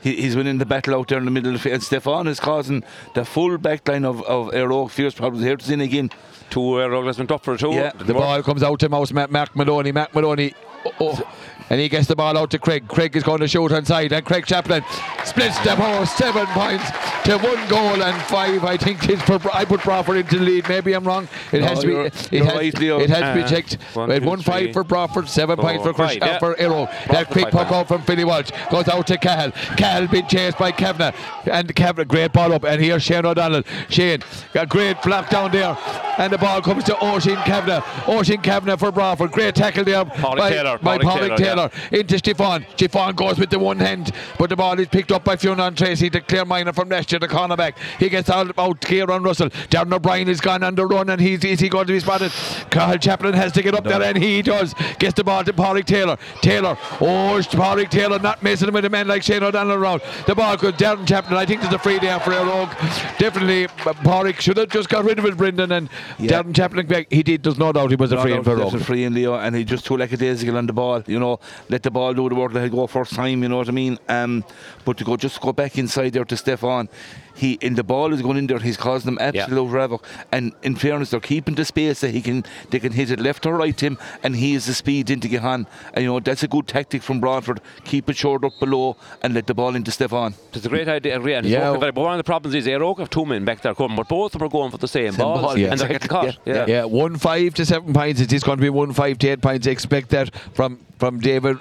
He, he's winning the battle out there in the middle of the field. And Stefan is causing the full back line of, of Éire Óg fierce problems. Here to in again. Two uh, Éire Óg has been top for a two. Yeah. The ball comes out to Mouse Mac, Mark Maloney. Mark Maloney. Oh, oh. And he gets the ball out to Craig. Craig is going to shoot inside, and Craig Chaplin splits the ball seven points to one goal and five. I think it's for I put Broadford into the lead. Maybe I'm wrong. It No, has to be. It has, right, it has to be Uh, checked. one, two, one five three, for Broadford, seven four, points for Chris, five, uh, yeah. for Arrow. That quick puck out from Philly Walsh goes out to Cahill. Cahill being chased by Kavanagh, and Kavanagh great ball up. And here's Shane O'Donnell. Shane got great block down there, and the ball comes to Oisin Kavanagh. Oisin Kavanagh for Broadford. Great tackle there Paulie by, Taylor, by Paulie Paulie Taylor, Taylor into Stefan. Stefan goes with the one hand, but the ball is picked up by Fionn Tracy, the clear minor from last year, the cornerback. He gets out about Kieran Russell. Darren O'Brien is gone on the run, and he's is he going to be spotted? Carl Chaplin has to get up there, and he does. Gets the ball to Paulie Taylor. Taylor, oh, Paulie Taylor not messing with a man like Shane O'Donnell around. The ball goes Darren Chaplin. I think there's a free there for Rogue. Definitely, uh, Paulie should have just got rid of it, Brendan, and Yeah. Darren Chaplin back. He did. There's no doubt he was a free in for Rogue. a free in Leo, and he just too lackadaisical on the ball. You know, let the ball do the work. Let it go first time. You know what I mean? Um, but to go just go back inside there to Stefan. He in the ball is going in there. He's causing them absolute havoc. And in fairness, they're keeping the space that he can. They can hit it left or right to him, and he has the speed into Gahan. And you know that's a good tactic from Broadford. Keep it short up below and let the ball into Stefan. It's a great idea, and Yeah. working But one of the problems is Éire Óg have two men back there coming, but both of them are going for the same, ball, ball, and yeah. they're getting caught. Yeah, Yeah. Yeah, one five to seven pints. It is going to be one five to eight pints. Expect that from from David.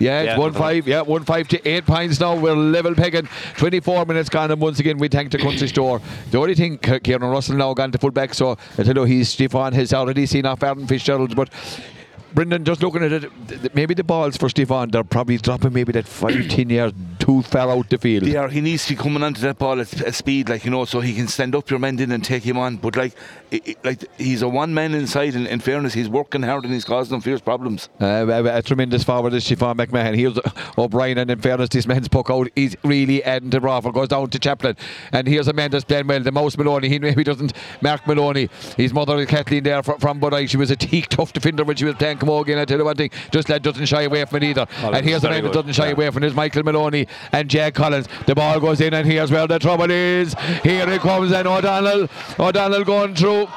Yeah, it's Yeah. one five. Yeah, one five to eight pints now. We're level pegging. Twenty four minutes gone, and once again we thank the country store. The only thing, Kieran Russell now gone to full back, so I tell you, he's Stefan has already seen off Aaron Fitzgerald, but. Brendan, just looking at it, maybe the balls for Stefan, they're probably dropping maybe that five, ten yards fell out the field. Yeah, he needs to be coming onto that ball at, at speed, like you know, so he can stand up your man in and take him on. But like, it, it- like he's a one man inside. And in fairness, he's working hard and he's causing them fierce problems. Uh, a, a tremendous forward is Stefan McMahon. Here's O'Brien, and in fairness, this man's puck out. He's really adding to Rafa. Goes down to Chaplin, and here's a man that's playing well. The mouse Maloney. He maybe doesn't. Mark Maloney. His mother is Kathleen there from, from Bodyke. She was a teak tough defender when she was playing Camogie. And I tell you one thing, just lad doesn't shy away from it either. Oh, and here's a man that doesn't shy Yeah. away from it. Is Michael Maloney and Jack Collins. The ball goes in, and here's where the trouble is. Here it comes, and O'Donnell. O'Donnell going through.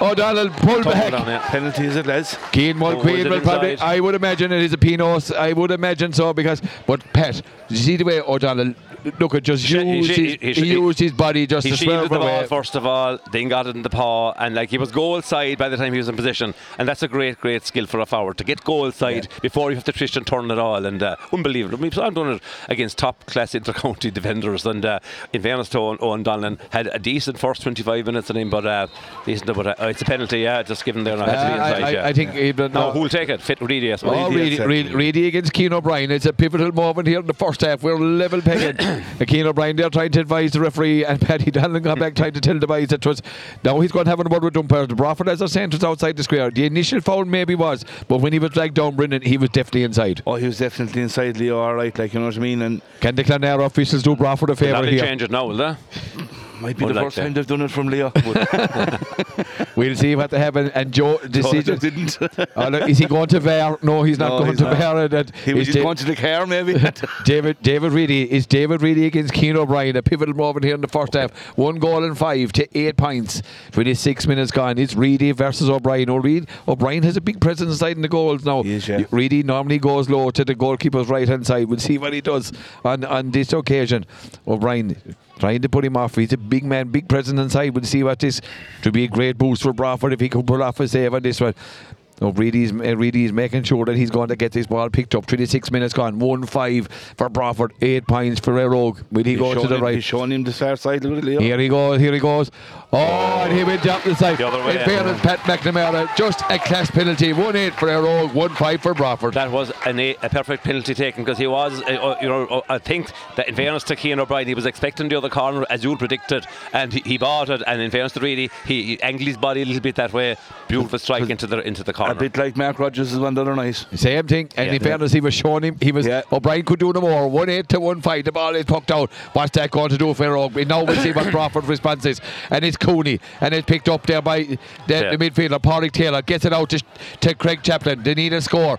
O'Donnell pull back. yeah. Penalty is it? Keane Oh, Mulqueen will probably. I would imagine it is a Pinos. I would imagine so because, but Pat, you see the way O'Donnell, look at just He sh- he used his, he he used his body just He to swerve the ball first of all, then got it in the paw, and like he was goal side by the time he was in position, and that's a great, great skill for a forward to get goal side before you have to twist and turn it all, and uh, unbelievable. I mean, I'm doing it against top class inter-county defenders, and uh, in fairness to Owen, Owen Donlan, had a decent first 25 minutes in him, but uh, decent, but uh, it's a penalty, yeah, just given there. now, had to be Uh, I, inside, I, yeah. I think even no, now. who'll take it? Fit Reidy, I suppose. Oh, Reidy. Reidy, Reidy against Keane O'Brien. It's a pivotal moment here in the first half. We're level pegging. Keane O'Brien there trying to advise the referee, and Paddy Dallin got back trying to tell the boys that was. Now he's going to have a word with umpires. Broadford, as I said, was outside the square. The initial foul maybe was, but when he was dragged down, Brendan, he was definitely inside. Oh, he was definitely inside Leo, all right, like you know what I mean. And Can the Clonera officials do Broadford a They'll favour probably here? change it now, will they? Might be Would the like first that. time they've done it from Leo. We'll see what they have. And, Joe, decision. didn't. Oh, look, is he going to VAR? No, he's not No, going he's to not. VAR. That he was just Da- going to the car, maybe. David David Reidy is David Reidy against Keane O'Brien, a pivotal moment here in the first half. One goal and five to eight points. 26 minutes gone. It's Reidy versus O'Brien. Oh, O'Reed O'Brien has a big presence inside in the goals now. He is, yeah. Reidy normally goes low to the goalkeeper's right hand side. We'll see what he does on, on this occasion. O'Brien trying to put him off. He's a big man, big presence inside. We'll see what this to be a great boost for Broadford if he could pull off a save on this one. No, Reidy's, uh, Reidy's making sure that he's going to get this ball picked up. 26 minutes gone. 1 5 for Broadford. 8 points for Rogue. Will he He's go to showing the him- right? He's showing him the far side with it, Here he goes, here he goes. Oh, and he went down the side. The other way, In fairness, Pat McNamara, just a class penalty. 1 8 for Rogue, 1 5 for Broadford. That was an, a, a perfect penalty taken because he was, uh, uh, you know, uh, I think that in fairness to Keane O'Brien, he was expecting the other corner as you predicted, and he, he bought it. And in fairness to Reidy, he, he angled his body a little bit that way. Beautiful strike into the into the corner. A bit like Mark Rogers' one the other night. Same thing, and Yeah. in fairness, he was showing him. He was Yeah. Oh, O'Brien could do no more. One eight to one five. The ball is pucked out. What's that going to do for? We now we'll see what Broadford's response is, and it's Cooney, and it's picked up there by the, Yeah. the midfielder Pádraig Taylor. Gets it out to, to Craig Chaplin. They need a score.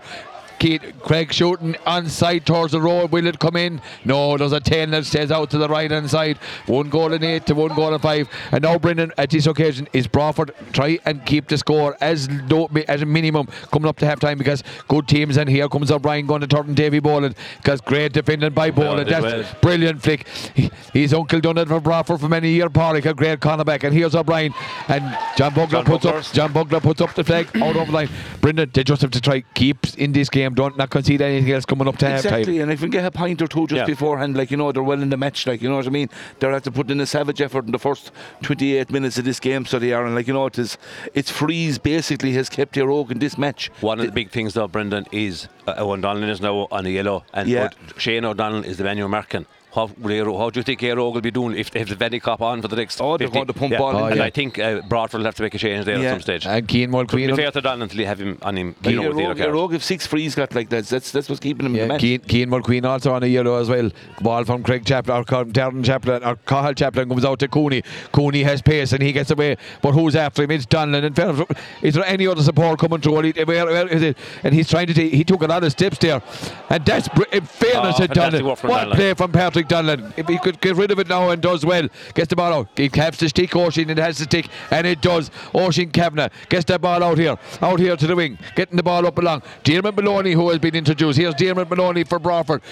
Keith, Craig shooting on side towards the road. Will it come in? No, there's a 10 that stays out to the right hand side. One goal and eight to one goal and five. And now, Brendan, at this occasion, is Broadford try and keep the score as low, as a minimum coming up to half time because good teams. And here comes O'Brien going to turn Davy Boland because great defending by Boland. That's well. brilliant flick. He- His uncle done it for Broadford for many years. Parlick, a great cornerback. And here's O'Brien. And John Bugler John puts up John Bugler puts up the flag out over the line. Brendan, they just have to try keep in this game. Don't not concede anything else coming up to half time. Exactly, and if we get a pint or two just Yeah. beforehand, like you know, they're well in the match, like you know what I mean. They're have to put in a savage effort in the first 28 minutes of this game, so they are, and like you know, it is, it's freeze basically has kept your oak in this match. One of the big things, though, Brendan, is uh, Owen Donlan is now on the yellow, and Yeah. Shane O'Donnell is the man you're marking. How, how do you think Aero will be doing if they have the Venny cop on for the next? Oh, they're 50? going to pump yeah. on Oh, and yeah. I think uh, Broadford will have to make a change there Yeah. at some stage. And Keane Couldn't be fair to Donlan until you have him on him. Like, You know, your, with the oak, yellow your card. oak if six frees got like that, that's that's what's keeping him in Yeah, the match. Keane, Keane Mulqueen also on a yellow as well. Ball from Craig Chaplin, or Con- Darren Chaplin, or Cahill Chaplin comes out to Cooney. Cooney has pace and he gets away, but who's after him? It's Donlan. And fair is there any other support coming through? Where, where is it? And he's trying to take, he took a lot down the steps there. And that's, br- in fairness Oh, to fantastic Donlan. What Donlan. play from Patrick Donlan. If he could get rid of it now and does well, gets the ball out. He caps the stick, Oisin, it has the stick, and it does. Oisin Kavanagh gets that ball out here, out here to the wing, getting the ball up along. Diarmid Maloney, who has been introduced. Here's Diarmid Maloney for Broadford.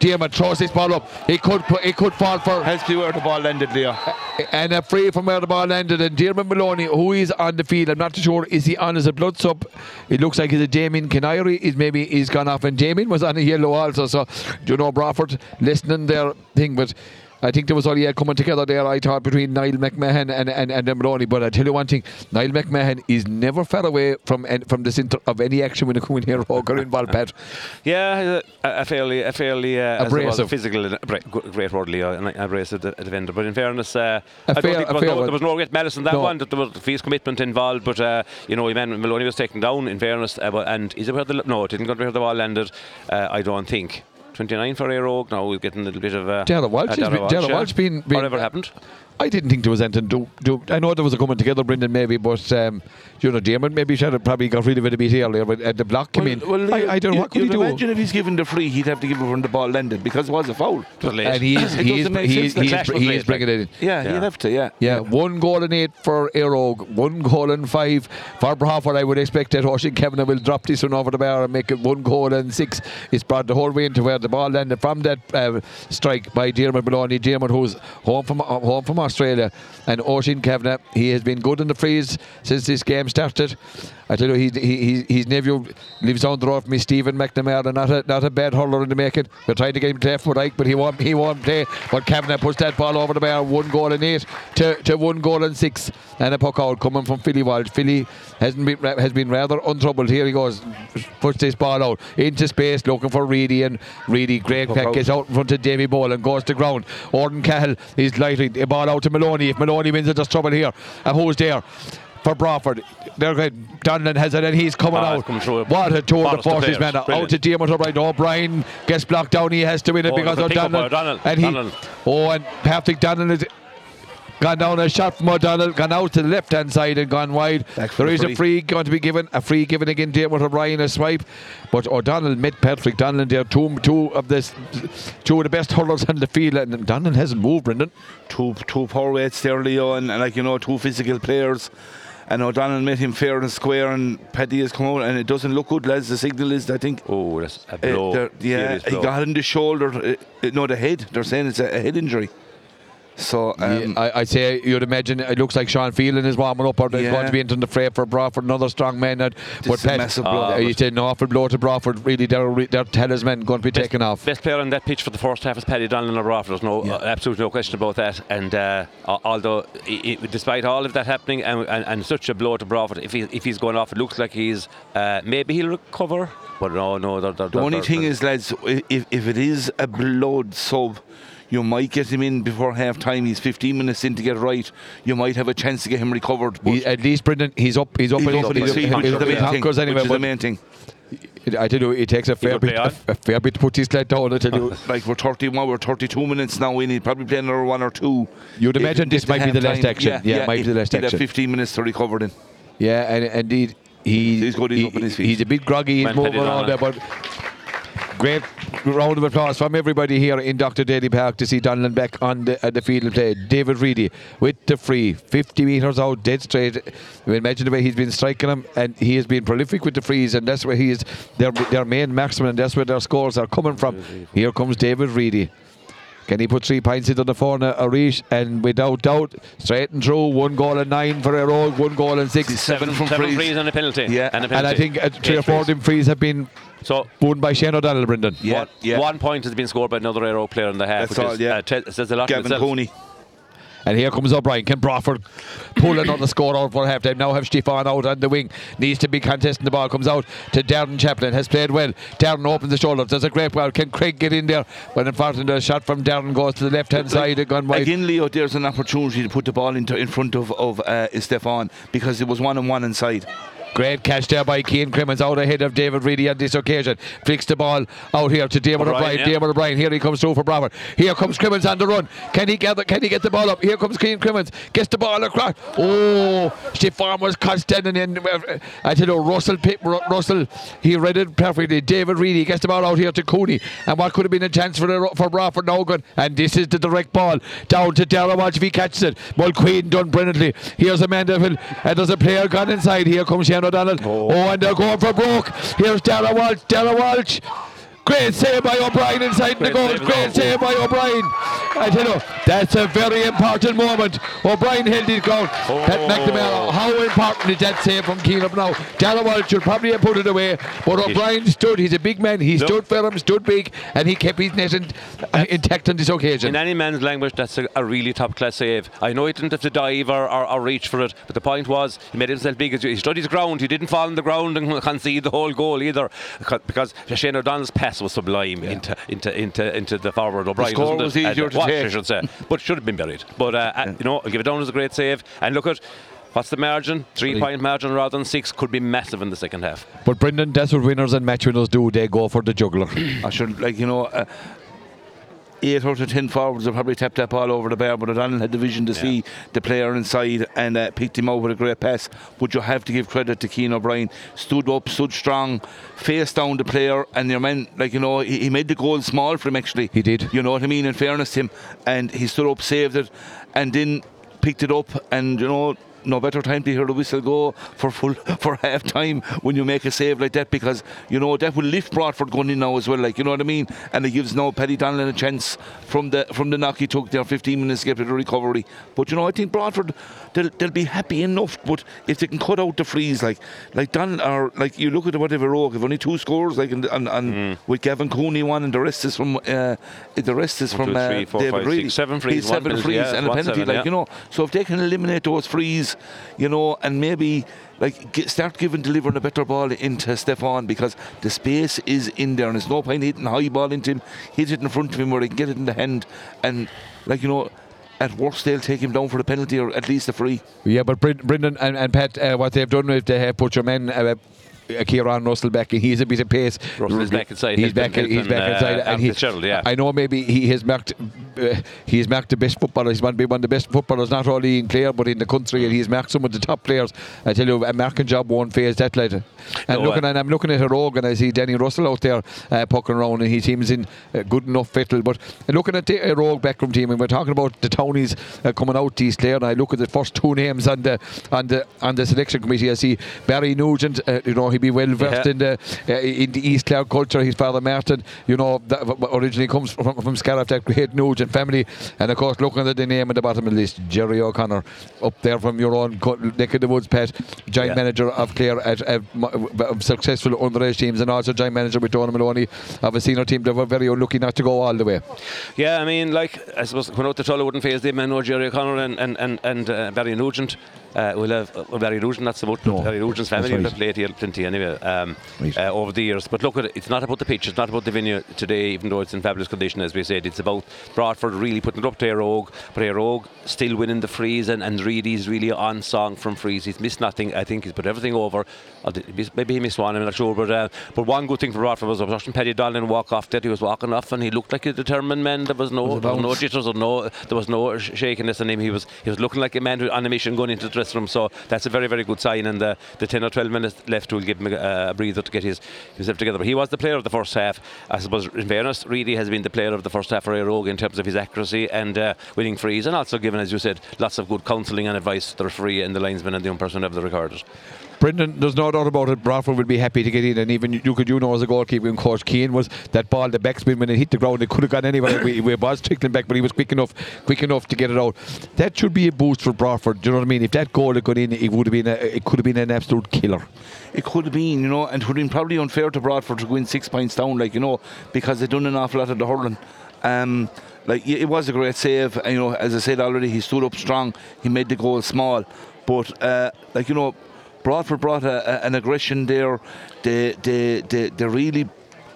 Diarmid throws this ball up. He could put, he could fall for Has to be where the ball landed, Leo. and a free from where the ball landed. And Diarmid Maloney, who is on the field, I'm not sure. Is he on as a blood sub? It looks like he's a Damien Canary. Is maybe he's gone off, and Damien was on a yellow also. So, do you know Broadford listening their thing, but. I think there was all yeah coming together there. I thought between Niall McMahon and and and Maloney. But I tell you one thing, Niall McMahon is never far away from from the centre of any action when they come in here or in Valpet. Yeah, a, a fairly, a fairly uh, as it was, Abrasive. physical, and great word, Leo, and a- abrasive de- defender. But in fairness, uh, A I don't think there was, no, one. there was no great malice in that No. one. That there was fierce commitment involved. But uh, you know, Eman Maloney was taken down. In fairness, uh, and is it where the no? It didn't go to where the ball landed. Uh, I don't think. 29 for Éire Óg. Now we're getting a little bit of. Uh, Dara Walsh has been- Dara yeah. Walsh been- been- Whatever happened. I didn't think there was anything to do. I know there was a coming together, Brendan, maybe, but um, you know, Damon maybe should have probably got rid of it a bit earlier. But uh, the block came in. I, I don't know what could he you'd do. imagine if he's given the free, he'd have to give it when the ball landed because it was a foul. It was late. And he is, It he is, he is, he is, he is bringing it in. Yeah, Yeah. he'd have to. Yeah. Yeah, one goal and eight for Éire Óg, one goal and five for Broadford. I would expect that Oisin Kavanagh will drop this one over the bar and make it one goal and six. It's brought the whole way into where the ball landed from that uh, strike by Diarmid Maloney. Diarmid, who's home from uh, home from Australia, and Oisin Kavanagh. He has been good in the freeze since this game started. I tell you, he, he, he, his nephew lives down the road from me, Stephen McNamara, not a not a bad hurler in the making. We're trying to get him to left right, but he won't he won't play. But Kavanagh puts that ball over the bar, one goal and eight to, to one goal and six, and a puck out coming from Philly Walsh. Philly hasn't been has been rather untroubled. Here he goes, puts this ball out into space, looking for Reidy, and Reidy great Puck gets out in front of Davy Ball and goes to ground. Orden Cahill is lighting the ball out to Maloney. If Maloney wins it, there's trouble here. And who's there? For Broadford, they're great. Donlan has it, and he's coming Ah, out. coming through. What a tour de Ballast to force this players. man. Out Brilliant. to Diarmid O'Brien. O'Brien gets blocked down. He has to win it Oh, because of pick up by Donlan. O'Donnell. And he, Donlan. oh, and Patrick Donlan is gone down a shot from O'Donnell, gone out to the left hand side and gone wide. There is for There the is a free. free going to be given, a free given again there with O'Brien a swipe. But O'Donnell met Patrick Donlan there, two two of this two of the best hurlers on the field and Donlan hasn't moved, Brendan. two two power weights there, Leo, and, and like you know, two physical players. And O'Donnell met him fair and square, and Paddy has come out, and it doesn't look good, lads. The signal is, I think, Oh, that's a uh, blow. they're- yeah, Serious he got in the shoulder, uh, uh, no, the head. They're saying it's a, a head injury. So, um, Yeah, I, I'd say you'd imagine it looks like Sean Phelan is warming up or they're Yeah. going to be into the fray for Broadford, another strong man. That, This is a massive blow. Uh, he's an awful blow to Broadford. Really, their, their talisman going to be taken off. Best player on that pitch for the first half is Paddy Donlan of Broadford. There's no, Yeah. uh, absolutely no question about that. And uh, although, i i despite all of that happening and, and, and such a blow to Broadford, if, he, if he's going off, it looks like he's uh, maybe he'll recover. But no, no. They're, they're, the only thing is, lads, if, if it is a blood sub, you might get him in before half time. He's 15 minutes in to get right. You might have a chance to get him recovered. But He, at least Brendan, he's up. He's up. he's up in his he's which is up the in main thing. honkers anyway. Is the main thing. I tell you, it takes a fair bit, play a, a fair bit to put his sled down. I tell you, uh, Like we're 31, we're 32 minutes now. We need probably play another one or two. You'd imagine it this might be the last time. action. Yeah, it might be the last he'd have action. 15 minutes to recover then. yeah, and indeed, he, He's good, he's he- up on his feet. He's a bit groggy. He's moving Paddy around there, but great round of applause from everybody here in Dr. Daly Park to see Donlan back on the, uh, the field of play. David Reidy with the free, 50 metres out, dead straight. We imagine the way he's been striking them, and he has been prolific with the frees, and that's where he is their, their main maximum, and that's where their scores are coming from. Here comes David Reidy. Can he put three points into the corner, Arish? And without doubt, straight and through, one goal and nine for a row, one goal and six. Seven from seven frees. frees and a penalty. Yeah. and, a And I think uh, three Eight or four of frees. them frees have been So won by Shane O'Donnell, Brendan. Yeah, one, yeah. one point has been scored by another Aero player in the half, That's which all, is, yeah. uh, te- says a lot in Gavin itself. And here comes O'Brien. Can Broadford pull another score out for half time? Now have Stefan out on the wing. Needs to be contesting the ball. Comes out to Darren Chaplin. Has played well. Darren opens the shoulders. Does a great ball. Can Craig get in there? But unfortunately, the shot from Darren goes to the left hand side gone wide. Again, Leo, there's an opportunity to put the ball into in front of of uh, Stefan because it was one and one inside. Great catch there by Keane Crimmins out ahead of David Reidy on this occasion. Flicks the ball out here to David O'Brien, O'Brien. yeah. David O'Brien. Here he comes through for Broadford. Here comes Crimmins on the run. Can he get the, can he get the ball up? Here comes Keane Crimmins. Gets the ball across. Oh, Steve Farmer's caught standing in. uh, I tell you, Russell Ru- Russell, he read it perfectly. David Reidy gets the ball out here to Cooney. And what could have been a chance for the, for Broadford good. And this is the direct ball down to Dara Walsh if he catches it. Mulqueen done brilliantly. Here's Amanda Hill. And there's a player gone inside. Here comes Shane O'Donnell. Oh. oh. and they're going for broke. Here's Dara Walsh. Dara Walsh. Great save by O'Brien inside the goal. save Great save by O'Brien. I tell you, that's a very important moment. O'Brien held his ground. Pat McNamara, how important is that save from up now? Walsh should probably have put it away, but O'Brien stood. He's a big man. He Look. stood firm, stood big, and he kept his net in, uh, intact on this occasion. In any man's language, that's a, a really top class save. I know he didn't have to dive or, or, or reach for it, but the point was he made himself big. He stood his ground. He didn't fall on the ground and concede the whole goal either, because Shane O'Donnell's pass was sublime into, into into into the forward. O'Brien score wasn't it? easier And to watch, take. I should say, but should have been buried. But uh, uh, you know, I'll give it down as a great save. And look at. What's the margin? Three point margin rather than six could be massive in the second half. But Brendan, that's what winners and match winners do. They go for the juggler. I should like you know. Uh, Eight out of ten forwards have probably tapped up all over the bar, but O'Donnell had the vision to see the player inside and uh, picked him out with a great pass. But you have to give credit to Keane O'Brien. Stood up, stood strong, faced down the player, and your man, like you know, he, he made the goal small for him actually. He did. You know what I mean? In fairness to him, and he stood up, saved it, and then picked it up, and you know. No better time to hear the whistle go for full for half time when you make a save like that because you know that will lift Broadford going in now as well, like you know what I mean, and it gives now Paddy Donlan a chance from the from the knock he took there, 15 minutes to get to the recovery. But you know I think Broadford they'll, they'll be happy enough, but if they can cut out the freeze like like Don or like you look at whatever row, if only two scores like and, and, and with Gavin Cooney one and the rest is from uh, the rest is One, from two, uh, three, four, David five, six, seven frees, seven frees yeah, and a penalty, seven, like yeah. you know. So if they can eliminate those frees, you know, and maybe like get, start giving delivering a better ball into Stefan because the space is in there and there's no point hitting high ball into him, hit it in front of him where he can get it in the hand and like you know. At worst, they'll take him down for the penalty or at least a free. Yeah, but Brendan and, and Pat, uh, what they've done is they have put your men. Uh, uh, Kieran Russell back in. He's a bit of pace. Russell is back inside, He's back. he's back uh, inside, Al and he. Fitzgerald, yeah. I know maybe he has marked. Uh, he's marked the best footballer. He's one, one of the best footballers, not only in Clare but in the country, and he's marked some of the top players. I tell you, a marking job won't phase that lad. And No, looking, uh, and I'm looking at a rogue, and I see Danny Russell out there uh, pucking around, and he seems in uh, good enough fittle. But looking at the uh, Rogue backroom team, and we're talking about the Townies uh, coming out to East Clare, and I look at the first two names on the on the on the selection committee. I see Barry Nugent. Uh, you know, he'd be well versed Yeah. in the uh, in the East Clare culture. His father Martin, you know, that originally comes from from Scariff, that great Nugent family, and of course looking at the name at the bottom of the list, Gerry O'Connor, up there from your own neck of the woods, Pat, giant Yeah. manager of Clare at, at, of successful underage teams, and also giant manager with Donal Moloney of a senior team that were very unlucky not to go all the way. Yeah, I mean, like I suppose when out the Tulla wouldn't face them, I know Gerry O'Connor and and and, and uh, Barry Nugent. Uh, we'll have uh, Barry Nugent. That's about No, Barry Nugent's family. right. They've played here plenty anyway um, Right. uh, over the years. But look at it. It's not about the pitch. It's not about the venue today, even though it's in fabulous condition, as we said. It's about Broadford really putting it up to Éire Óg, but Éire Óg still winning the frees, and and Reidy's really on song from frees. He's missed nothing. I think he's put everything over. Maybe he missed one. I'm not sure. But uh, but one good thing for Broadford was watching Paddy Donlan walk off. That he was walking off, and he looked like a determined man. There was no there was no jitters or no there was no sh- shakiness in him. He was he was looking like a man who, on a mission going into the room. So that's a very very good sign. And the, the 10 or 12 minutes left will give him a, a breather to get his himself together. But he was the player of the first half. I suppose in fairness, Reidy has been the player of the first half for Éire Óg in terms of his accuracy and uh, winning frees, and also given, as you said, lots of good counselling and advice to the referee and the linesman and the young person who have the recorders. Brendan, there's no doubt about it. Broadford will be happy to get in, and even you could, you know, as a goalkeeping coach, Keane was that ball, the backspin when it hit the ground, it could have gone anywhere. we, we was trickling back, but he was quick enough, quick enough to get it out. That should be a boost for Broadford. Do you know what I mean? If that goal had gone in, it would have been, a, it could have been an absolute killer. It could have been, you know, and it would have been probably unfair to Broadford to go in six points down, like, you know, because they've done an awful lot of the hurling. Um, like, it was a great save. And, you know, as I said already, he stood up strong. He made the goal small. But, uh, like, you know, Broadford brought a, a, an aggression there. They, they, they, they really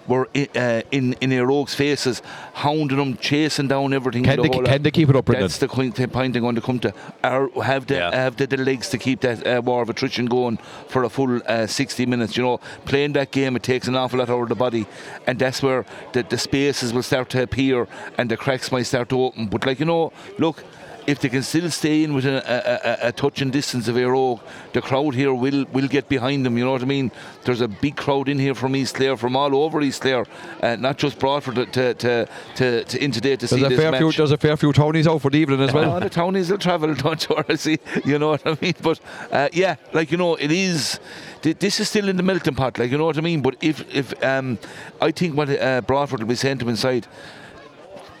were i- uh, in in Óg's faces, hounding them, chasing down everything. Can the they- can they keep it up? That's the point the point they're going to come to. Are, have the Yeah. have the, the legs to keep that uh, war of attrition going for a full uh, 60 minutes. You know, playing that game it takes an awful lot out of the body, and that's where the, the spaces will start to appear and the cracks might start to open. But like you know, look. If they can still stay in within a, a, a, a touching distance of Aero, the crowd here will will get behind them. You know what I mean? There's a big crowd in here from East Clare, from all over East Clare, uh, not just Broadford to to, to, to, to in today to see There's a this fair match. few. There's a fair few Townies out for the evening as well. Oh, the townies will travel, don't you see, you know what I mean? But uh, yeah, like you know, it is. This is still in the melting pot, like you know what I mean. But if if um, I think what uh, Broadford will be sent to inside.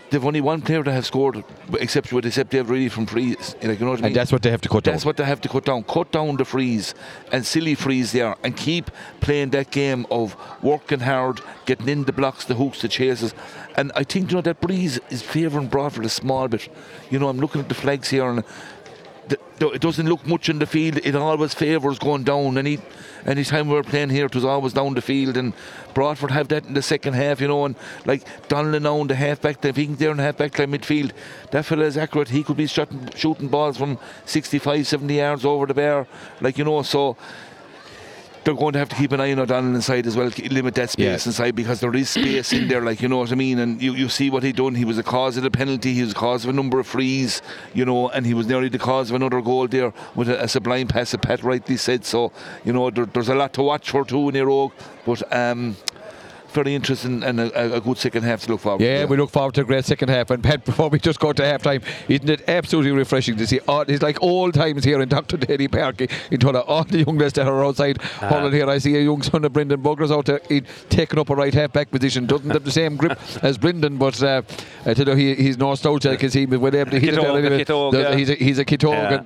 They've only one player to have scored, except with except Dave Reidy from freeze. Like you know what I mean? and that's what they have to cut down. That's what they have to cut down. Cut down the freeze and silly freeze there and keep playing that game of working hard, getting in the blocks, the hooks, the chases. And I think, you know, that breeze is favouring Broadford a small bit. You know, I'm looking at the flags here and it doesn't look much in the field. It always favours going down. Any any time we were playing here, it was always down the field. And Broadford have that in the second half, you know. And like Donnelly now in the half back if he can there in half back line midfield, that fella is accurate. He could be shooting, shooting balls from 65, 70 yards over the bar, like you know. So they're going to have to keep an eye on O'Donnell inside as well, limit that space inside because there is space in there, like you know what I mean. And you, you see what he done. He was the cause of the penalty. He was the cause of a number of frees, you know, and he was nearly the cause of another goal there with a, a sublime pass. That Pat rightly said. So you know, there, there's a lot to watch for too in Iraq, but um, very interesting and a, a good second half to look forward. Yeah, to. Yeah, we look forward to a great second half. And Pat, before we just go to half time, isn't it absolutely refreshing to see all, it's like old times here in Dr. Daly Park in Tulla, all the young lads that are outside hurling here. I see a young son of Brendan Bugler's out there he, taking up a right half back position. Doesn't have the same grip as Brendan, but uh, I tell you, he, he's no slouch. I can see him when able to hit it. Ciotóg, there anyway. Ciotóg, There's- yeah. He's a, he's a Ciotóg. Yeah.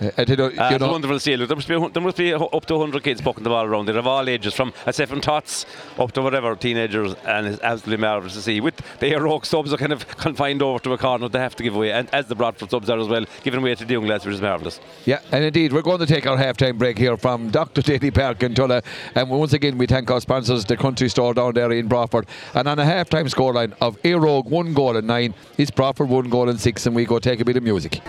Uh, I tell Uh, you it's know, wonderful to see. Look, There must be there must be up to 100 kids pucking the ball around. They're of all ages, from I say from tots up to whatever teenagers, and it's absolutely marvellous to see. With the Rogue subs are kind of confined over to a corner, they have to give away, and as the Broadford subs are as well, giving away to the young lads, which is marvellous. Yeah, and indeed, we're going to take our half-time break here from Dr. Daly Park in Tulla. And once again, we thank our sponsors, the country store down there in Broadford. And on a half-time scoreline of Éire Óg, one goal and nine, it's Broadford, one goal and six, and we go take a bit of music.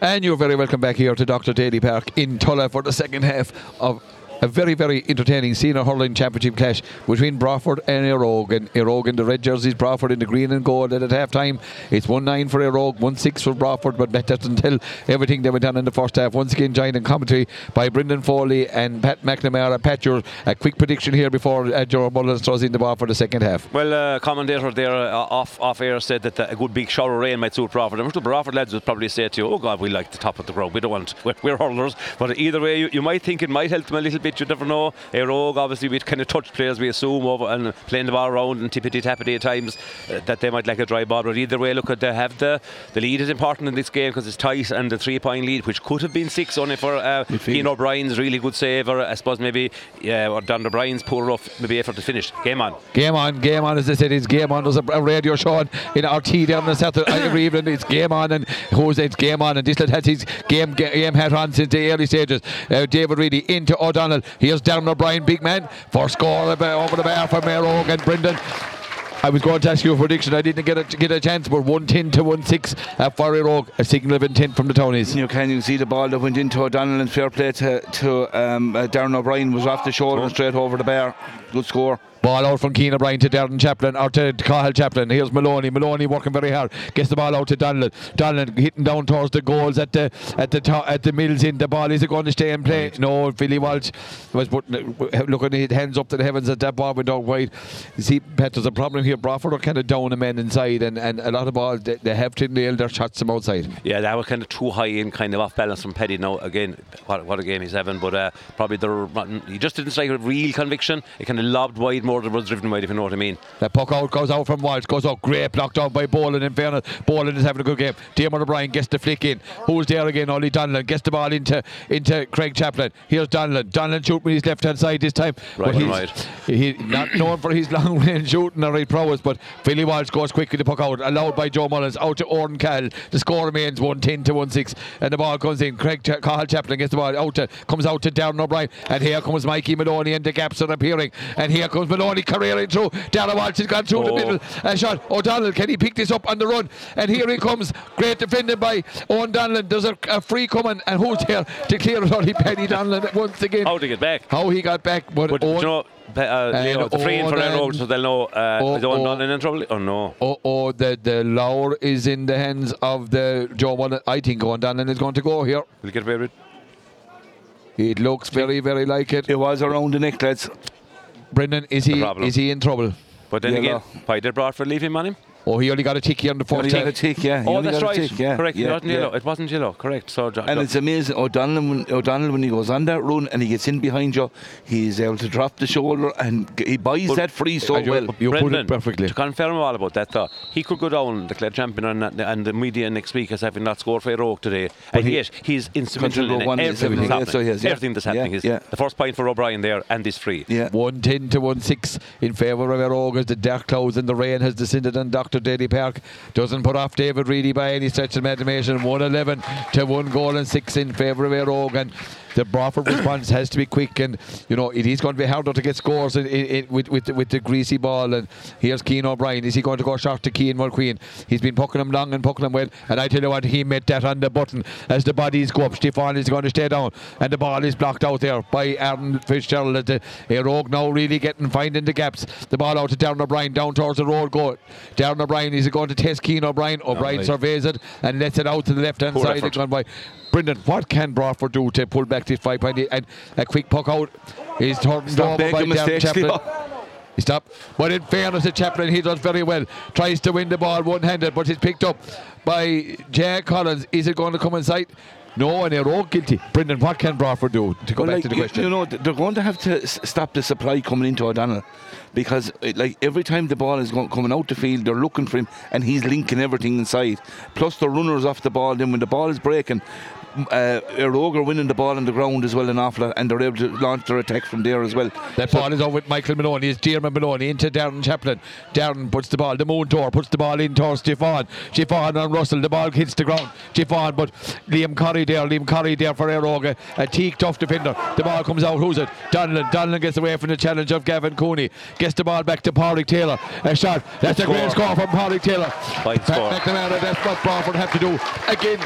And you're very welcome back here to Dr. Daly Park in Tulla for the second half of a very, very entertaining senior hurling championship clash between Broadford and Éire Óg in the red jerseys, Broadford in the green and gold. And at half time, it's 1 9 for Éire Óg, 1 6 for Broadford. But that doesn't tell everything that went on in the first half. Once again, joined in commentary by Brendan Foley and Pat McNamara. Pat, your a quick prediction here before uh, Gerard Mullins throws in the ball for the second half. Well, uh, commentator there uh, off off air said that uh, a good big shower of rain might suit Broadford. I'm sure the Broadford lads would probably say to you, "Oh God, we like the top of the crowd. We don't want we're, we're hurlers." But either way, you, you might think it might help them a little bit. You never know. A rogue, obviously, we kind of touch players, we assume, over and playing the ball around and tippity tappity at times uh, that they might like a dry ball. But either way, look at they have the the lead is important in this game because it's tight and the three point lead, which could have been six only for uh, Keane O'Brien's really good save, or I suppose maybe yeah, or Don O'Brien's poor rough maybe effort to finish. Game on. Game on, game on, as I said, it's game on. There's a, a radio show on in RT down on Saturday every evening. It's game on, and it's game on, and this lad has his game game hat on since the early stages. Uh, David Reidy into O'Donnell. Here's Darren O'Brien, big man, for score uh, over the bar for Mayor Oak and Brendan. I was going to ask you a prediction. I didn't get a get a chance, but 110 to 1-6 at Forry Rogue, a signal of intent from the Townies. You can you see the ball that went into O'Donnell and fair play to, to um, uh, Darren O'Brien was off the shoulder and straight over the bar. Good score. Ball out from Keane O'Brien to Darren Chaplin, or to Cathal Chaplin. Here's Maloney. Maloney working very hard. Gets the ball out to Donlan. Donlan hitting down towards the goals at the at the to- at the mills in. The ball is it going to stay in play? No, Philly Walsh was putting looking his hands up to the heavens at that ball went out wide. You see, Pat, there's a problem here. Broadford are kind of down a man inside, and, and a lot of balls they, they have to nail their shots from outside. Yeah, that was kind of too high in, kind of off balance from Petty. Now again, what, what a game he's having, but uh, probably the he just didn't strike a real conviction. He kind of lobbed wide more than was driven wide, if you know what I mean. That puck out goes out from Walsh, goes out great, blocked out by Boland. In fairness, Boland is having a good game. Diarmuid O'Brien gets the flick in. Who's there again? Ollie Donlan gets the ball into into Craig Chaplin. Here's Donlan. Donlan shooting with his left hand side this time. Right but he's he, not known for his long range shooting, or he'd prowess, but Philly Walsh goes quickly to puck out, allowed by Joe Mullins, out to Orton Cal. The score remains 110 to 1 6, and the ball comes in. Craig Ch- Cathal Chaplin gets the ball out to, comes out to Darren O'Brien, and here comes Mikey Maloney, and the gaps are appearing. And here comes Maloney careering through. Darren Walsh has gone through the Oh. middle. A shot. O'Donnell, can he pick this up on the run? And here he comes. Great defended by Owen Donlan. There's a, a free coming, and who's there to clear it on? Penny Donlan once again. How to get back? How he got back, but, But Owen, you know, pe- uh, And Leo, the free in for Owen Red Road, so they'll know. Uh, Oh, is Owen oh. Donlan in trouble? Oh no. Oh, oh, the the lower is in the hands of the Joe Mullen. I think Owen Donlan is going to go here. We'll get away with it. It looks very, very like it. It was around the neck, lads. Brendan, is he is he in trouble? But then Yellow. again, why did Broadford leave him on him? Oh, he only got a tick here on the Only got a 14th. tick, yeah. He Oh, only that's got a right. tick, yeah. Correct. yeah, it wasn't yeah. yellow. It wasn't yellow. Correct. So, Jo- And Jo- it's amazing, O'Donnell when, O'Donnell, when he goes on that run and he gets in behind you, he's able to drop the shoulder and g- he buys But- that free so I do- well. You put Brendan, it perfectly. To confirm all about that, though, he could go down, the Clare champion, and, and the media next week as having not scored for Rogue today. and he- yet, he's instrumental Control in one is everything that's everything, happening. so he is, yeah. Everything that's happening Yeah, is yeah. the first point for O'Brien there, and this free. Yeah. 110 to 1 6 in favour of Éire Óg as the dark clouds and the rain has descended on Dr. Daly Park. Doesn't put off David Reidy by any stretch of imagination. 111 to 1 goal and 6 in favour of Éire Óg. The Broadford response has to be quick. And, you know, it is going to be harder to get scores in, in, in, with, with, the- with the greasy ball. And here's Keane O'Brien. Is he going to go short to Keane Mulqueen? He's been pucking him long and pucking him well. And I tell you what, he met that on the button as the bodies go up. Stefan is going to stay down. And the ball is blocked out there by Aaron Fitzgerald. As the Éire Óg now really getting finding the gaps. The ball out to Darren O'Brien down towards the road goal. Darren O'Brien is going to test Keane O'Brien. O'Brien right. surveys it and lets it out to the left hand side. effort. It's gone by. Brendan, what can Broadford do to pull back five point? And a quick puck out is Stop over by making Darren Chaplin. He stopped. But in fairness to Chaplin, he does very well. Tries to win the ball one handed, but he's picked up by Jack Collins. Is it going to come inside? No, and they're all guilty. Brendan, what can Broadford do to go Well, back like, to the you, question? you know, they're going to have to stop the supply coming into O'Donnell because, uh, like, every time the ball is going, coming out the field, they're looking for him and he's linking everything inside. Plus, the runners off the ball. Then, when the ball is breaking, uh, Éire Óg are winning the ball on the ground as well, an awful lot, and they're able to launch their attack from there as well. That ball is over with Michael Maloney. It's Dearman Maloney into Darren Chaplin. Darren puts the ball, the moon door, puts the ball in towards Stefan. Stefan and Russell. The ball hits the ground. Stefan, but Liam Curry there. Liam Curry there for Éire Óg. A teak tough defender. The ball comes out. Who's it? Donlan. Donlan gets away from the challenge of Gavin Cooney. Gets the ball back to Pádraig Taylor. A shot. That's a great score from Pádraig Taylor. Fine Pat score. McNamara, that's what Broadford have to do. Again,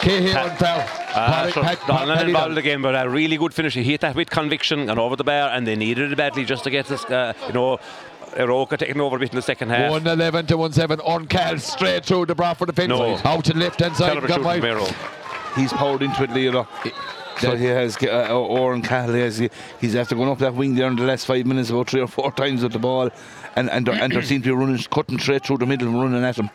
Cahill Pat- and foul. Uh, Paddy- sure, Pat- Pat- Donlan involved Donlan. again, but a really good finish. He hit that with conviction and over the bar, and they needed it badly just to get this, uh, you know, Éire Óg taking over a bit in the second half. 111 to 17 on Cal straight through the Broadford defence. No. Out to left hand side. Terrible Gone shoot wide. from Éire Óg. He's powered into it, Leo. So he has, uh, Oren Cahill, he has, he's after going up that wing there in the last five minutes, about three or four times with the ball, and and they're, and they seem to be running, cutting straight through the middle and running at him.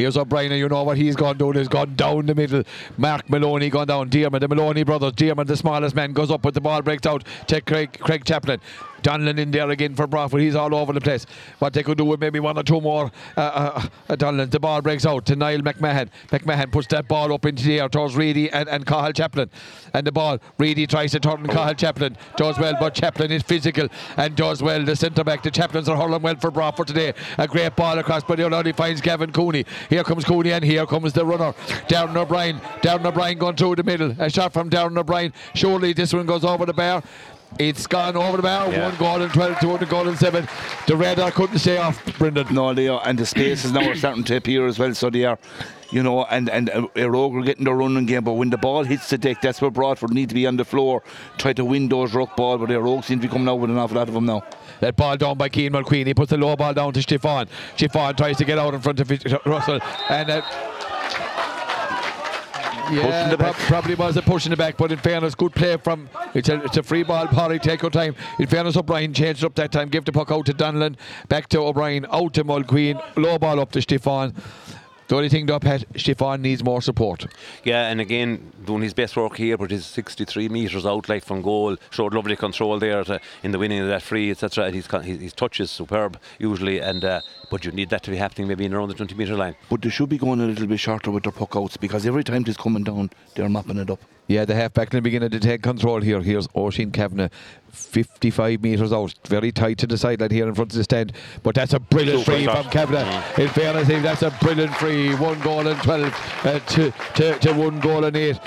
Here's O'Brien, you know what he's gone down. He's gone down the middle. Mark Maloney gone down. Dearman, the Maloney brothers. Dearman, the smallest man, goes up with the ball, breaks out to Craig, Craig Chaplin. Donlan in there again for Broadford. He's all over the place. What they could do with maybe one or two more. Uh, uh, uh, the ball breaks out to Niall McMahon. McMahon puts that ball up into the air towards Reidy and, and Cathal Chaplin. And the ball, Reidy tries to turn Cathal Chaplin. Does well, but Chaplin is physical and does well. The centre back, the Chaplins are hurling well for Broadford today. A great ball across, but he only finds Gavin Cooney. Here comes Cooney and here comes the runner. Darren O'Brien. Darren O'Brien going through the middle. A shot from Darren O'Brien. Surely this one goes over the bar. It's gone over the bar. Yeah. One goal and 12 to one goal and seven. The radar couldn't stay off, Brendan. No, they are, and the spaces now are starting to appear as well. So they are, you know, and and uh, Éire Óg are getting the running game. But when the ball hits the deck, that's where Broadford need to be on the floor, try to win those ruck ball. But Éire Óg seem to be coming out with an awful lot of them now. That ball down by Keane Mulqueen. He puts the low ball down to Stefan. Stefan tries to get out in front of Russell. And uh, yeah, Pushing the back. prob- probably was a push in the back, but in fairness, good play from it's a, it's a free ball. Parry take your time. In fairness, O'Brien changed up that time. Give the puck out to Donlan, back to O'Brien, out to Mulqueen, low ball up to Stefan. The only thing though, Pat, Stefan needs more support. Yeah, and again, doing his best work here, but his 63 metres out, like from goal, showed lovely control there to, in the winning of that free, etc. His, his, his touch is superb usually, and uh, but you need that to be happening maybe in around the 20 metre line. But they should be going a little bit shorter with their puck outs because every time it's coming down, they're mopping it up. Yeah, the half back line beginning to take control here. Here's Oisin Kavanagh, 55 metres out, very tight to the sideline here in front of the stand. But that's a brilliant Super free shot. from Kavanagh. In fairness, Steve, that's a brilliant free. One goal and 12 uh, to, to, to one goal and eight.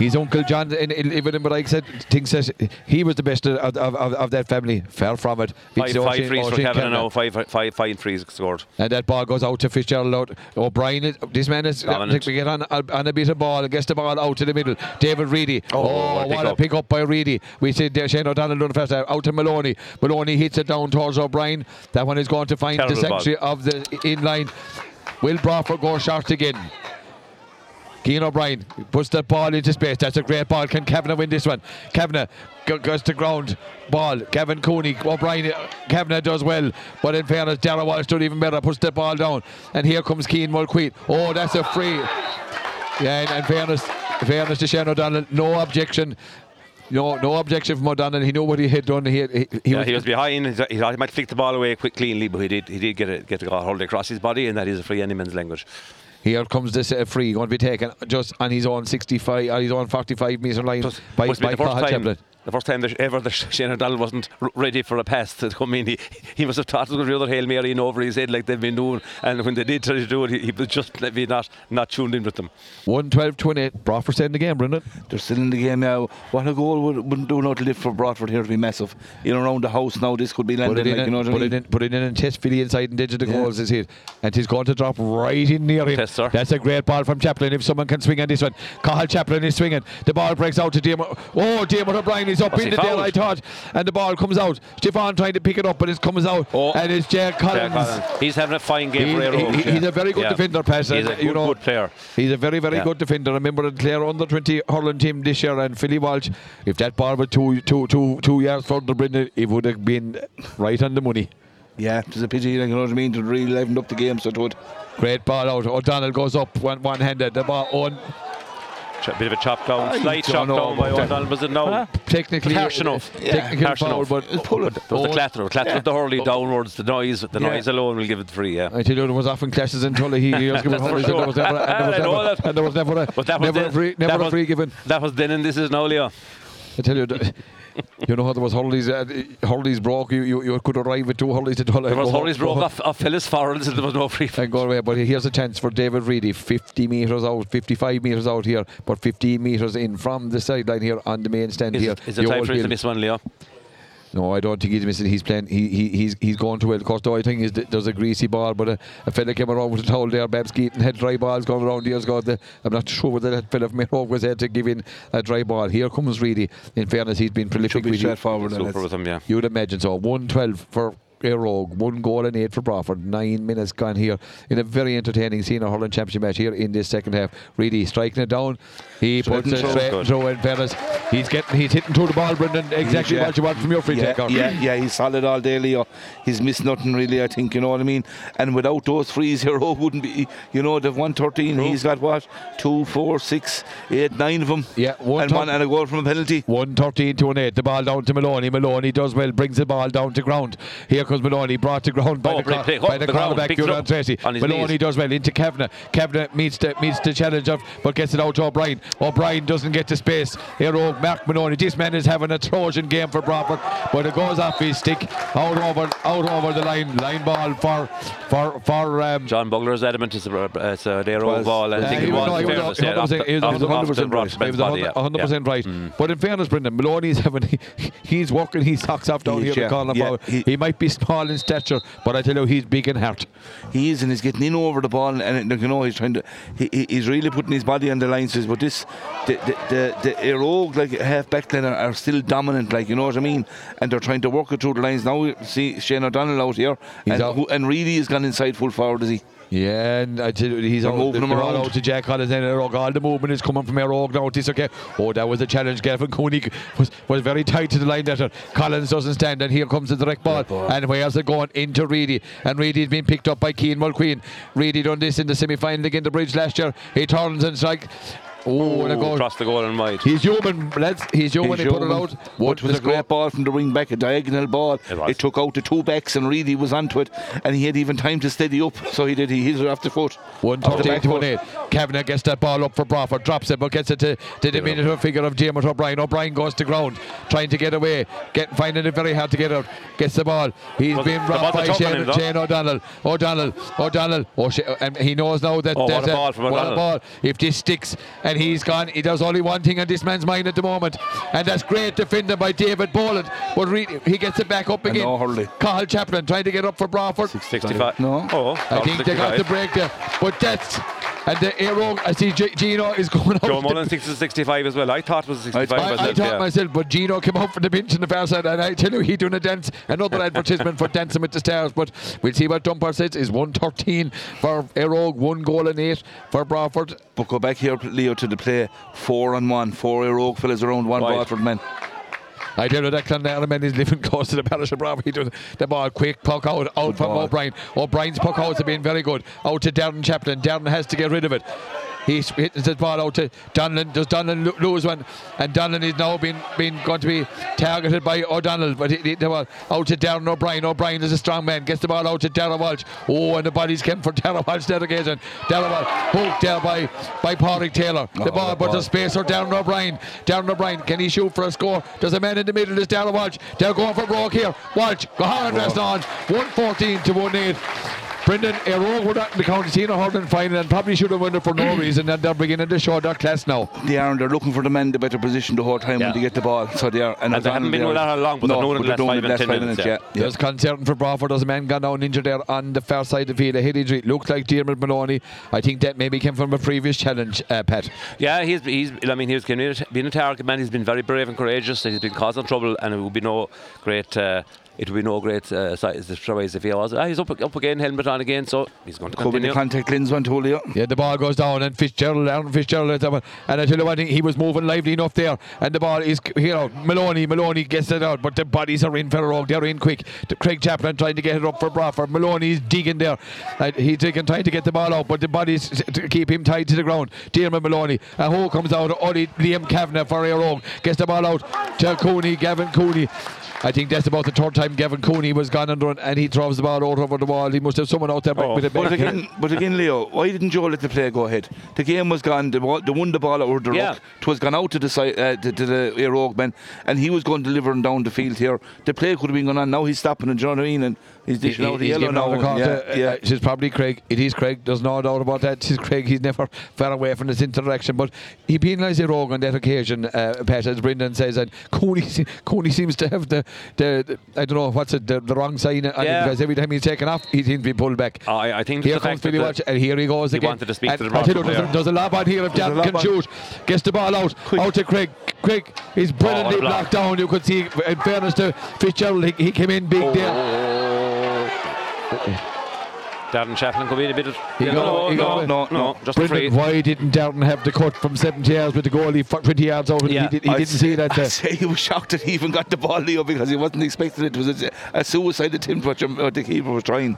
His uncle John, in, in, even in Mike said, thinks that he was the best of, of, of, of that family. Far from it. Five, five for Kevin Kavanagh. now. Five, five, five frees scored. And that ball goes out to Fitzgerald. Out. O'Brien, is, this man is. I Dominant. we get on, on a bit of ball, gets the ball out to the middle. David Reidy. Oh, Oh, what a what a pick up by Reidy. We see Shane O'Donnell doing the first half. Out to Maloney. Maloney hits it down towards O'Brien. That one is going to find Terrible the sanctuary of the in line. Will Broadford go short again? Keane O'Brien puts the ball into space. That's a great ball. Can Kavanagh win this one? Kavanagh go- goes to ground. Ball. Kevin Cooney. O'Brien. uh, Kavanagh does well. But in fairness, Darragh Walsh done even better. Puts the ball down. And here comes Keane Mulqueen. Oh, that's a free. Yeah, and in fairness, fairness to Shane O'Donnell, no objection. No, no objection from O'Donnell. He knew what he had done. He, he, he Yeah, he was behind. He thought he might flick the ball away quick, cleanly, but he did. He did get it, get the ball hold across his body, and that is a free any man's language. Here comes this uh, free going to be taken just on his own 65, on his own 45 metre line Must by, by the first time. Chaplin. The first time that ever that Shane O'Donnell wasn't r- ready for a pass to come in, he, he must have thought it was the other Hail Mary in over his head like they've been doing. And when they did try to do it, he, he was just maybe not, not tuned in with them. 112 28. Broadford staying in the game, Brendan. They're still in the game now. What a goal would, wouldn't do not lift for Broadford here to be massive. In around the house now, this could be Put landed. it, in Like, you know and, I put, it in, put it in and test Philly inside and digital Yeah. goals is hit. And he's going to drop right in near him. Test, sir. That's a great ball from Chaplin. If someone can swing on this one, Cathal Chaplin is swinging. The ball breaks out to Diarmid. Oh, Diarmid O'Brien is up Was in the there, fouled? I thought. And the ball comes out. Stefan trying to pick it up, but it comes out. Oh. And it's Jack Collins. Yeah, Colin. He's having a fine game He- for Aero. he- he's a very good Yeah. defender, Pat. He's a and, you good, know, good player. He's a very, very Yeah. good defender. I remember the Clare under 20 hurling team this year and Philly Walsh. If that ball were two, two, two, two yards further, Brendan, it would have been right on the money. Yeah, it's a pity, like, you know what I mean, to really liven up the game, so it would. Great ball out. O'Donnell goes up one one handed. The ball on Ch- bit of a chop down, I slight chop down by. O'Donnell. Was it no? technically Harsh enough. Technical Harsh foul, enough. but pull it. There was the clatter, clatter of the hurley downwards. The noise, the Yeah. noise alone will give it free. Yeah. I tell you, there was often clashes in Tulla. He, he was given That's for hurleys and there was never, and there was never, and there was never a, But never a free, never a free given. That was then, and this is now, Leo. I tell you, you know how there was hurleys, uh, hurleys broke. You, you, you could arrive with two to Tulla. There was go- broke off, off Phyllis Farrells, and there was no free. and go away. But here's a chance for David Reidy, 50 metres out, 55 metres out here, but 15 metres in from the sideline here on the main stand Is here. it, is it time for him to miss one, Leo? No, I don't think he's missing. He's playing. He, he he's he's going to well. Of course, the only thing is that there's a greasy ball, but a, a fella came around with a towel there. Babs Keating had dry balls going around years ago. The, I'm not sure whether that fella from Mayo was there to give in a dry ball. Here comes Reidy. In fairness, he's been prolific Should be with you. straightforward. and Super it's- with him, yeah. You would imagine so. 112 for Rogue, one goal and eight for Broadford. Nine minutes gone here in a very entertaining senior hurling championship match here in this second half. Really striking it down. He Straight puts it straight through in fairness. He's getting he's hitting through the ball, Brendan. Exactly Yeah. what you want from your free yeah, taker. Yeah, yeah, he's solid all day, Leo. He's missed nothing really, I think, you know what I mean? And without those frees, here, oh, wouldn't be, you know, they've 113. He's got what? Two, four, six, eight, nine of them. Yeah, one and one and a goal from a penalty. 113 to an 8. The ball down to Maloney. Maloney does well, brings the ball down to ground. Here comes Maloney, brought to ground by Oh, the, play- call- play- by oh, the the ground, cornerback, big Tracy. Maloney knees. does well into Kavanagh. Kavanagh meets the, meets the challenge of, but gets it out to O'Brien. O'Brien doesn't get to space. Here, Mark Maloney. This man is having a Trojan game for Broadford, but it goes off his stick, out over out over the line. Line ball for, for, for, um, John Bugler's adamant it's a, it's a their own was- ball. I Uh, think he it was- was. no, he in was fairness, a- yeah, off the- 100% he was off the- off the 100% right. He was 100 percent right. But in fairness, Brendan, Maloney's having he's working his socks off down He here is, in yeah. the corner. Yeah, he- he, might be small in stature, but I tell you, he's big in heart. He is, and he's getting in over the ball, and you know he's trying to. He, he- he's really putting his body on the lines. But this, the the the, the Éire Óg, like half back line are, are still dominant, like you know what I mean, and they're trying to work it through the lines. Now we see Shane O'Donnell out here, He's and, out. who, and really has gone inside full forward, is he? Yeah, and I tell you, he's They're out, moving him they're all around. out to Jack Collins and Éire Óg. All the movement is coming from Éire Óg now. It's okay. Oh, that was a challenge. Gavin Cooney was, was very tight to the line there. Collins doesn't stand, and here comes the direct ball. And where's it going? Into Reidy. And Reidy's been picked up by Keane Mulqueen. Reidy done this in the semi final against the bridge last year. He turns and strike. Oh, oh, what a goal. across the goal and wide. He's human, lads. He's human. He's he put it out. What was a great ball from the wing back, a diagonal ball. It. It took out the two backs and really was onto it. And he had even time to steady up. So he did. He hit it off the foot. One Off the to one. Kavanagh gets that ball up for Broadford, drops it, but gets it to, to the minute figure of Diarmuid O'Brien. O'Brien goes to ground, trying to get away, get finding it very hard to get out. Gets the ball. He's been the robbed by Shane. Shane O'Donnell. O'Donnell, O'Donnell. Oh, shit, and he knows now that Oh, what a ball from what a O'Donnell. ball. If this sticks and he's gone, he does only one thing on this man's mind at the moment, and that's great defending by David Boland. But really, he gets it back up again. no hurley. Cathal Chaplin trying to get up for Broadford. 65. No. Oh, I think they got the break there. But that's and the arrow. I see G- Gino is going out. Joe the- Mullen thinks it's 65 as well. I thought it was 65 I, I myself. thought yeah. myself, but Gino came out from the bench in the far side, and I tell you, he doing a dance. Another advertisement for dancing with the stars. But we'll see what Dumper says. Is one thirteen for Éire Óg, one goal and eight for Broadford. But go back here, Leo, to the play. Four on one. Four Oak fellas around one Wide. Broadford Er men. I tell you that Clonderman is living close to the parish of Bravo. He does the ball quick, puck out, out Good from. O'Brien. O'Brien's puck outs have been very good. Out to Darren Chaplin. Darren has to get rid of it. He's hitting the ball out to Donlan. Does Donlan lo- lose one? And Donlan is now being, being going to be targeted by O'Donnell. But he, he, the ball out to Darren O'Brien. O'Brien is a strong man. Gets the ball out to Darren Walsh. Oh, and the bodies came for Darren Walsh there again. Darren Walsh hooked there by, by Pádraig Taylor. The Oh, ball, but ball. the space for Darren O'Brien. Darren O'Brien, can he shoot for a score? There's a man in the middle, there's Darren Walsh. They're going for broke here. Walsh, go hard rest on. 114 to 1 8. Brendan, Aero were not in the county senior hurling final and probably should have won it for no reason. And they're beginning to show their class now. They are, and they're looking for the man in the better position the whole time Yeah. when they get the ball. So they are. And they haven't been they with are- that how long, but they're no, known in the but they're last doing five and the 10 last minutes, yeah. yeah. There's concern for Broadford. There's a man gone down injured there on the far side of the field. A head injury. Looks like Diarmuid Maloney. I think that maybe came from a previous challenge, uh, Pat. Yeah, he's, he's I mean, he's been a, been a target man. He's been very brave and courageous. He's been causing trouble, and it would be no great. Uh, it would be no great uh, si- surprise if he was. Ah, he's up, up again, helmet on again, so he's going to Could be continue. the contact lens one, too, Leo. Yeah, the ball goes down and Fitzgerald, Aaron Fitzgerald, is up, and I tell you what, he was moving lively enough there, and the ball is, you know, Maloney, Maloney gets it out, but the bodies are in Ferrog, they're in quick. The Craig Chaplin trying to get it up for Broadford, Maloney's digging there, uh, he's digging, trying to get the ball out, but the bodies to keep him tied to the ground. Diarmuid Maloney, a hole comes out, Ollie Liam Kavanagh for Éire Óg, gets the ball out to Cooney, Gavin Cooney. I think that's about the third time Gavin Cooney was gone under and he throws the ball out over the wall. He must have someone out there Oh. with a But again, but again, Leo, why didn't Joe let the play go ahead? The game was gone. They, wa- they won the ball over the Yeah. ruck. It was gone out to the side, uh, to, to the Éire Óg man, and he was going delivering down the field here. The play could have been going on. Now he's stopping, and do you know what I mean? And he's He- dishing out the he's yellow giving out now. a call yeah, to, uh, yeah. uh, It's probably Craig. It is Craig. There's no doubt about that. It's Craig. He's never far away from this interaction. But he penalised a Rogue on that occasion, uh, Pat, as Brendan says. And Cooney, Cooney seems to have the, the, the- I don't know, what's it, the, the wrong sign Yeah. because every time he's taken off, he seems to be pulled back. I, I think Here comes Billy Walsh, and here he goes he again. wanted to speak and to the tell there's, a, there's a lob on here if There's a Darren lob can shoot. Gets the ball out, out to Craig. Craig is brilliantly Oh, block. blocked down. You could see, in fairness to Fitzgerald, he, he came in big Oh. there. Darren Chaplin could be in a bit of. He no, got- no, got- no, no, just a free. Why didn't Darren have the cut from 70 yards with the goalie for 20 yards out? Yeah. he, did, he I'd didn't say- see that. I'd uh, say he was shocked that he even got the ball, Leo, because he wasn't expecting it. It was a, a suicide attempt what, what the keeper was trying.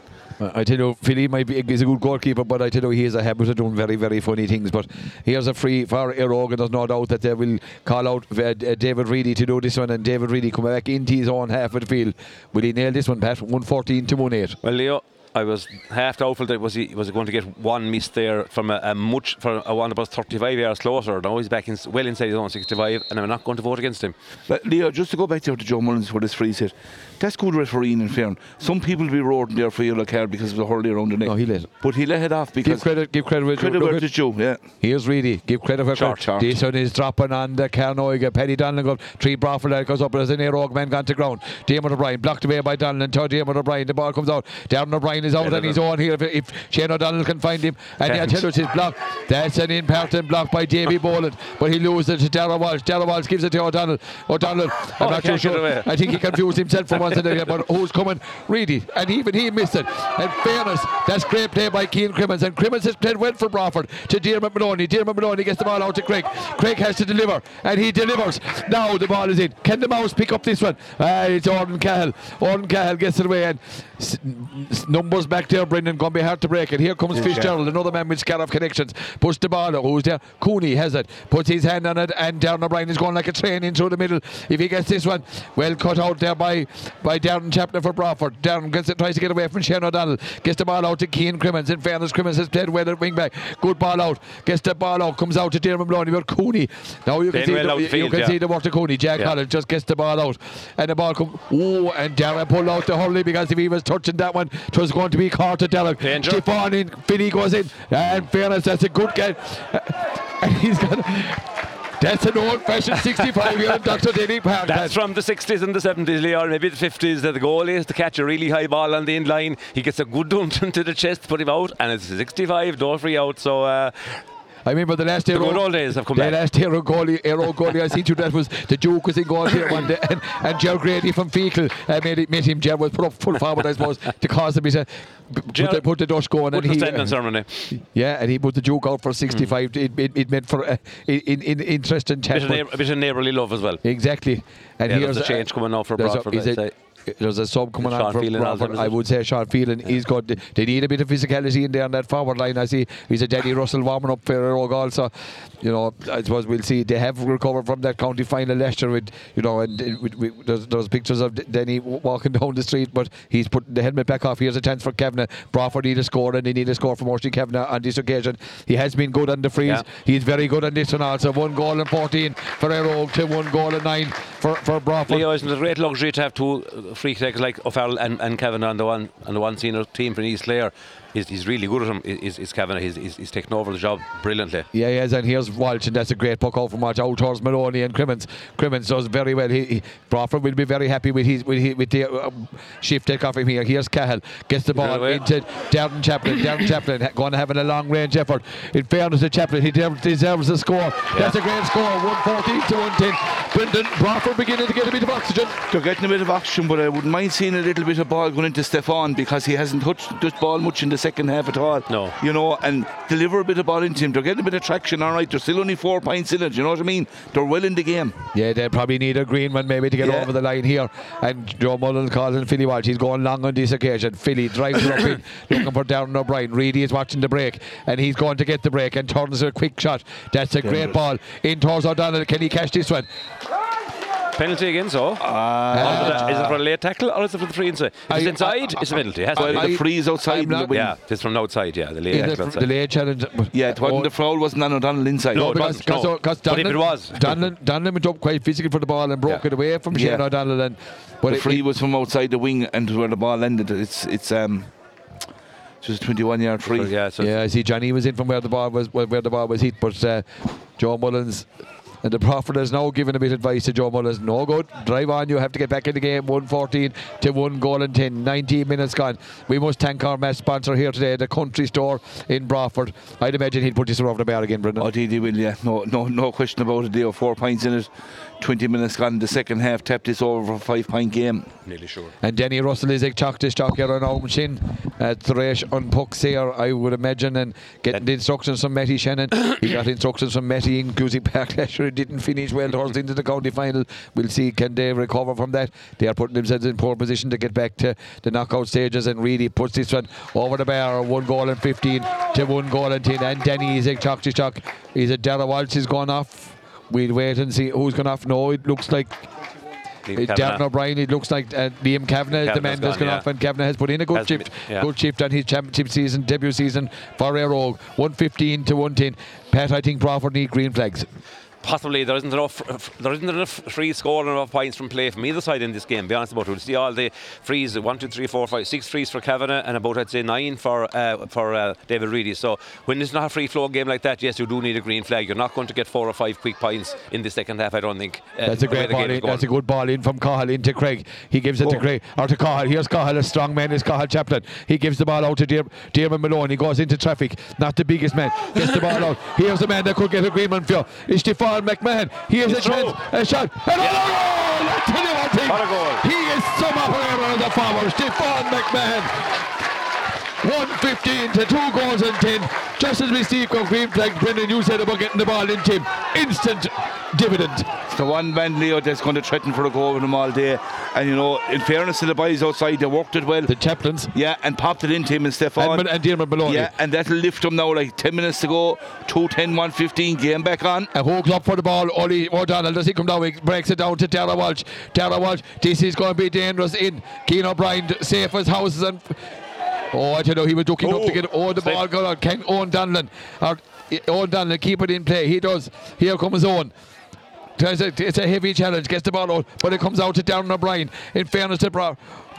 I tell you, Philly might be he's a good goalkeeper, but I tell you, he has a habit of doing very, very funny things. But here's a free for Éire Óg, and there's no doubt that they will call out uh, uh, David Reidy to do this one, and David Reidy come back into his own half of the field. Will he nail this one, Pat? 114 to 1 8. Well, Leo, I was half doubtful that was he was he going to get one miss there from a, a much for a one about 35 yards closer. Now he's back in, well inside his own 65, and I'm not going to vote against him. But Leo, just to go back there to Joe Mullins for this free set, that's good refereeing in fairness. Some people will be roaring there for yellow card because of the hurley around the neck. No, he let it. But he let it off Give because credit, give credit. where- credit where it's due. Yeah. Here's Reidy. Give credit for Short, credit. short. This one is dropping on the Carnoiga. Oh, Paddy Donlan goes three Broadford lad goes up as an Éire Óg man gone to ground. Damon O'Brien blocked away by Donlan. To Damon O'Brien. The ball comes out. Darren O'Brien is out on his own here. If, if Shane O'Donnell can find him, and you, it's his block. That's an important block by Davy Boland, but he loses it to Darrell Walsh. Darrell Walsh gives it to O'Donnell. O'Donnell. I'm Oh, not too sure. I think he confused himself for once But who's coming? Reidy, and even he missed it. In fairness, that's great play by Keane Crimmins, and Crimmins has played well for Broadford to Dermot Maloney. Dermot Maloney gets the ball out to Craig. Craig has to deliver, and he delivers. Now the ball is in. Can the mouse pick up this one? Ah, it's Orton Cahill. Orton Cahill gets it away, and numbers back there, Brendan. Going to be hard to break it. Here comes Fitzgerald, another man with Scariff connections. Push the ball out. Who's there? Cooney has it. Puts his hand on it, and Darren O'Brien is going like a train into the middle. If he gets this one, well cut out there by by Darren Chaplin for Broadford. Darren gets it, tries to get away from Shane O'Donnell. Gets the ball out to Keane Crimmins. In fairness, Crimmins has played well at wing back. Good ball out. Gets the ball out. Comes out to Dermot Maloney. But Cooney. Now you can see well the, outfield, you can yeah. see the work of Cooney. Jack Yeah. Collins just gets the ball out, and the ball come. Oh, and Darren pulled out the hurley because if he was touching that one, it was going to be Derek. Danger. Stefan in. Finney goes in. And fairness, that's a good game. And he's got. That's an old-fashioned 65 year old Dr. Denny. That's from the 60s and the 70s, Leo, or maybe the 50s. That the goal is to catch a really high ball on the end line. He gets a good dump into the chest, put him out, and it's 65, no free out. So uh, I remember the last. The good old days have come the back. last year of goalie, Éire Óg goalie I seen you that was the Duke was in goal here one day, and, and Ger Grady from Feakle uh, made, it, made him. Ger was put up full forward, I suppose, to cause a bit of put the, put the Dutch going, and he. standing ceremony. yeah, and he put the Duke out for 65. It, it, it meant for uh, in, in interesting Bit of, neighbour, a bit of neighbourly love as well. Exactly. And Yeah, here's a change coming now for Broadford, is I'd it- say. There's a sub coming Sean on Phelan Broadford. I would say Sean Phelan. He's got. They need a bit of physicality in there on that forward line. I see. He's a Danny Russell warming up for Rogue also. You know, I suppose we'll see. They have recovered from that county final last year with, you know, and uh, with, with, there's, there's pictures of D- Denny walking down the street, but he's putting the helmet back off. Here's a chance for Kavanagh. Broadford need a score, and they need a score from Orchie Kavanagh on this occasion. He has been good on the freeze. Yeah. He's very good on this one also. One goal and 14 for Éire Óg to one goal and nine for, for Broadford. Leo, isn't a great luxury to have two uh, free kicks like O'Farrell and, and Kevin on the one on the one senior team from East Clare? He's, he's really good at him. Is, is Kevin? He's, he's, he's taken over the job brilliantly. Yeah, he is. and here's Walsh, and that's a great puck out from Walsh out towards Maloney and Crimmins. Crimmins does very well. He, he, Broadford will be very happy with his with, his, with the um, shift take off him here. Here's Cahill gets the ball into Darren Chaplin. Darren Chaplin going to having a long range effort. In fairness to Chaplin, he deserves a score. That's a great score. 114 to 110. Brendan Broadford beginning to get a bit of oxygen. They're getting a bit of action, but I wouldn't mind seeing a little bit of ball going into Stefan because he hasn't touched this ball much in the second half at all. No. You know, and deliver a bit of ball into him. They're getting a bit of traction, all right. They're still only four points in it, you know what I mean? They're well in the game. Yeah, they probably need a green one maybe to get Yeah. over the line here. And Joe Mullen calling Philly Walsh. He's going long on this occasion. Philly drives it up in, looking for Darren O'Brien. Reidy is watching the break, and he's going to get the break and turns a quick shot. That's a great ball in towards O'Donnell. Can he catch this one? Penalty again, so? Uh, is it for a late tackle or is it for the free inside? If I- it's inside, I- it's a penalty. It has to Well, be. I- the freeze outside. I'm the not- wing. yeah, it's from outside, yeah, the late in tackle the, outside. the late challenge. Yeah, it wasn't Oh, the foul wasn't on O'Donnell inside. No, it because, wasn't, no. because, because But if Donlan, it was- Donlan, Donlan went up quite physically for the ball and broke Yeah. it away from Yeah. Shane O'Donnell. And, but the it- free it- was from outside the wing and where the ball ended. It's it's um just a 21 yard free. yeah, so yeah, I see Johnny was in from where the ball was where the ball was hit, but uh, Joe Mullins and the Prophet is now giving a bit of advice to Joe Mullins. No good, drive on. You have to get back in the game. 114 to one goal and 10. 19 minutes gone. We must thank our match sponsor here today, the Country Store in Broadford. I'd imagine he'd put this over the bar again, Brendan. Oh, Didi will, yeah. No, no, no question about it. They have four points in it. 20 minutes gone. The second half tapped this over for a five point game. nearly sure. And Denny Russell is a teach this talk here on Owen Shin at Thresh on pucks here, I would imagine, and getting the instructions from Matty Shannon. he got instructions from Matty in Cusack Park last year. He didn't finish well towards into the county final. We'll see can they recover from that. They are putting themselves in poor position to get back to the knockout stages and really puts this one over the bar. One goal and 15 to one goal and 10. And Denny is a teach this talk. He's a Dara Walsh is gone off. We'll wait and see who's gone off. No, it looks like uh, Darren O'Brien, it looks like uh, Liam Kavanagh is the man that's gone, gone yeah. off, and Kavanagh has put in a good Has shift, been- yeah. good shift on his championship season, debut season for Éire Óg. 115 to 110. Pat, I think Broadford need green flags. Possibly there isn't enough. There isn't enough free score and enough points from play from either side in this game. Be honest about it. We'll see all the frees. One, two, three, four, five, six frees for Kavanagh and about I'd say nine for uh, for uh, David Reidy. So when it's not a free flow game like that, yes, you do need a green flag. You're not going to get four or five quick points in the second half. I don't think. uh, That's a great ball in. That's a good ball in from Cathal into Craig. He gives it to Oh. Craig or to Cathal. Here's Cathal, a strong man is Cathal Chaplin. He gives the ball out to Dear, Diarmuid Malone. He goes into traffic. Not the biggest man. Gets the ball out. Here's the man that could get a green one for you. It's Stefan McMahon. Here's a chance. A shot. And a goal! I tell you one thing. Goal. He is some operator on the forward. Stefan McMahon. 115 to two goals and 10. Just as we see green flag, Brendan, you said about getting the ball in, Tim. Instant dividend. It's the one man Leo that's going to threaten for a goal with him all day. And you know, in fairness to the boys outside, they worked it well. The Chaplins. Yeah, and popped it into him and Stefan. And, and Dermot Maloney. Yeah, and that'll lift him now like 10 minutes to go. 2 10 115, game back on. And Hogs up for the ball. Ollie O'Donnell, does he come down? He breaks it down to Tara Walsh. Tara Walsh, this is going to be dangerous in. Keane O'Brien, safe as houses. and Oh, I don't know. he was looking up to oh. get oh the Slip. ball got out. Ken Owen Donlan. Or, uh, Owen Donlan, keep it in play. He does. Here comes Owen. It's a, it's a heavy challenge. Gets the ball out, but it comes out to Darren O'Brien. In fairness to Bra,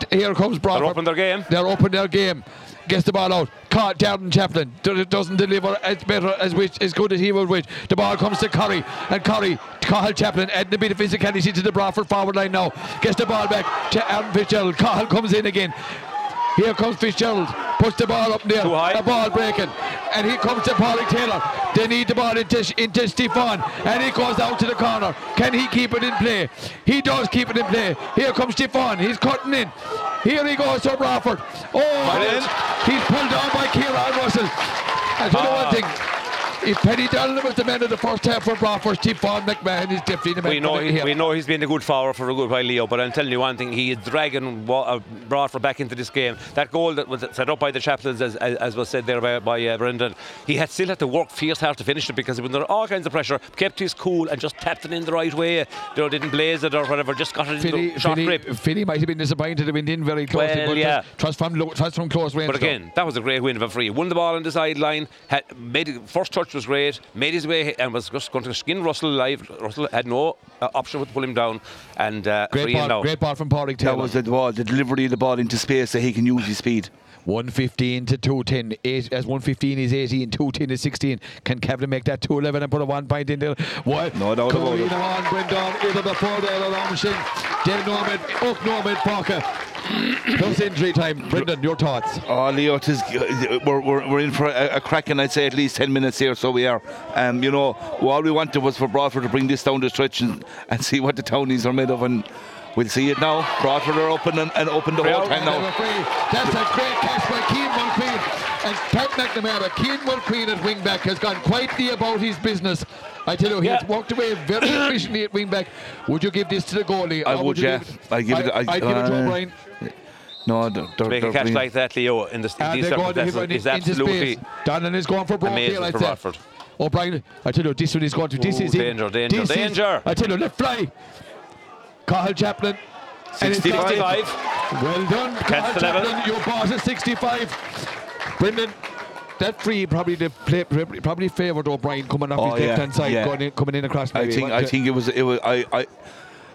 here comes Bra. They're open their game. They're open their game. Gets the ball out. Caught Darren Chaplin. Do- Doesn't deliver as better as which as good as he would wish. The ball comes to Curry. And Curry, Cathal Chaplin adding a bit of physicality to the Broadford forward line now. Gets the ball back to Aaron Fitzgerald. Cathal comes in again. Here comes Fitzgerald. Puts the ball up there. Too high. A ball breaking. And here comes to Paulie Taylor. They need the ball into, into Stefan. And he goes out to the corner. Can he keep it in play? He does keep it in play. Here comes Stefan. He's cutting in. Here he goes to Broadford. Oh, he's pulled down by Kieran Russell. I tell you Ah. one thing. If Penny Dillon was the man of the first half for Broadford, Stefan McMahon is definitely the man We know, he, we know he's been a good forward for a good while, Leo. But I'm telling you one thing: he is dragging uh, Broadford back into this game. That goal that was set up by the Chaplins, as, as, as was said there by, by uh, Brendan, he had still had to work fierce hard to finish it because he was under all kinds of pressure. Kept his cool and just tapped it in the right way. You know, didn't blaze it or whatever. Just got it in Philly, the short Philly, grip. Philly might have been disappointed to win in very closely, Well, but yeah. trust from trust from close range. But though. again, that was a great win for a free. Won the ball on the sideline. Had made first touch was great. Made his way and was just going to skin Russell alive. Russell had no uh, option but to pull him down and uh, great free ball, great ball from Paulie Taylor. That was the ball, the delivery of the ball into space so he can use his speed. 115 to 210. Eight, as 115 is 18, 210 is 16. Can Kevin make that 211 and put a one point in there? What? No doubt about it. Colleen on, Brendan, either before there or on machine. Dave Norman, Oak Norman, Parker. Plus injury time. Brendan, your thoughts? Oh, Leo, is, we're, we're, we're in for a, a cracking, I'd say, at least 10 minutes here, so we are. Um, you know, all we wanted was for Broadford to bring this down the stretch and, and see what the townies are made of, and we'll see it now. Broadford are open and, and open the whole time And now. That's a great catch by Keane Mulqueen. And Pat McNamara, Keane Mulqueen at wing back has gone quietly about his business. I tell you, he has Yeah. walked away very efficiently at wing back. Would you give this to the goalie? I or would, you yeah. I'd give it- I, I'd- I'd give it to O'Brien. No, they're, they're, make they're a catch like that, Leo, in the, And these they're going to hit circumstances right is absolutely space. Donnan is going for broke amazing I'd for say. Broadford. O'Brien, I tell you, this one is going to. This Ooh, is it. danger, danger, This is- danger. I tell you, left fly. Cathal Chaplin. And it's 65. 65. Well done, Catch Cathal the level. Chaplin. Your boss is 65. Brendan, that free probably the play, probably favoured O'Brien coming up Oh, his yeah, left hand side, yeah. going in, coming in across. I think I think it was it was I, I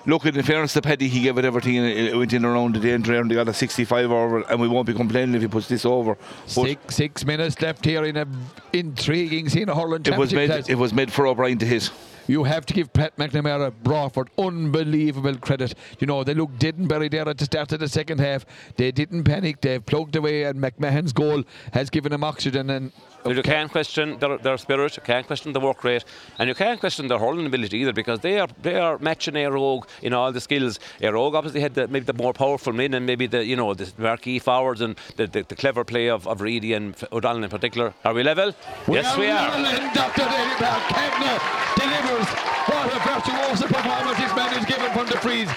look in fairness to Petty, he gave it everything and it, went in around the danger area and they got a 65 over and we won't be complaining if he puts this over but Six, six minutes left here in a intriguing scene of hurling it was made it was made for O'Brien to hit You have to give Pat McNamara Broadford unbelievable credit. You know, they looked dead and buried there at the start of the second half. They didn't panic. They've plugged away, and McMahon's goal has given them oxygen. And You can't question their, their spirit, you can't question the work rate, and you can't question their hurling ability either because they are they are matching Éire Óg in all the skills. Éire Óg obviously had the, maybe the more powerful men and maybe the you know the marquee forwards and the, the, the clever play of, of Reidy and O'Donnell in particular. Are we level? yes, we are. And Dr. David Brown, Kegner delivers. What a virtuoso performance this man is given from the freeze.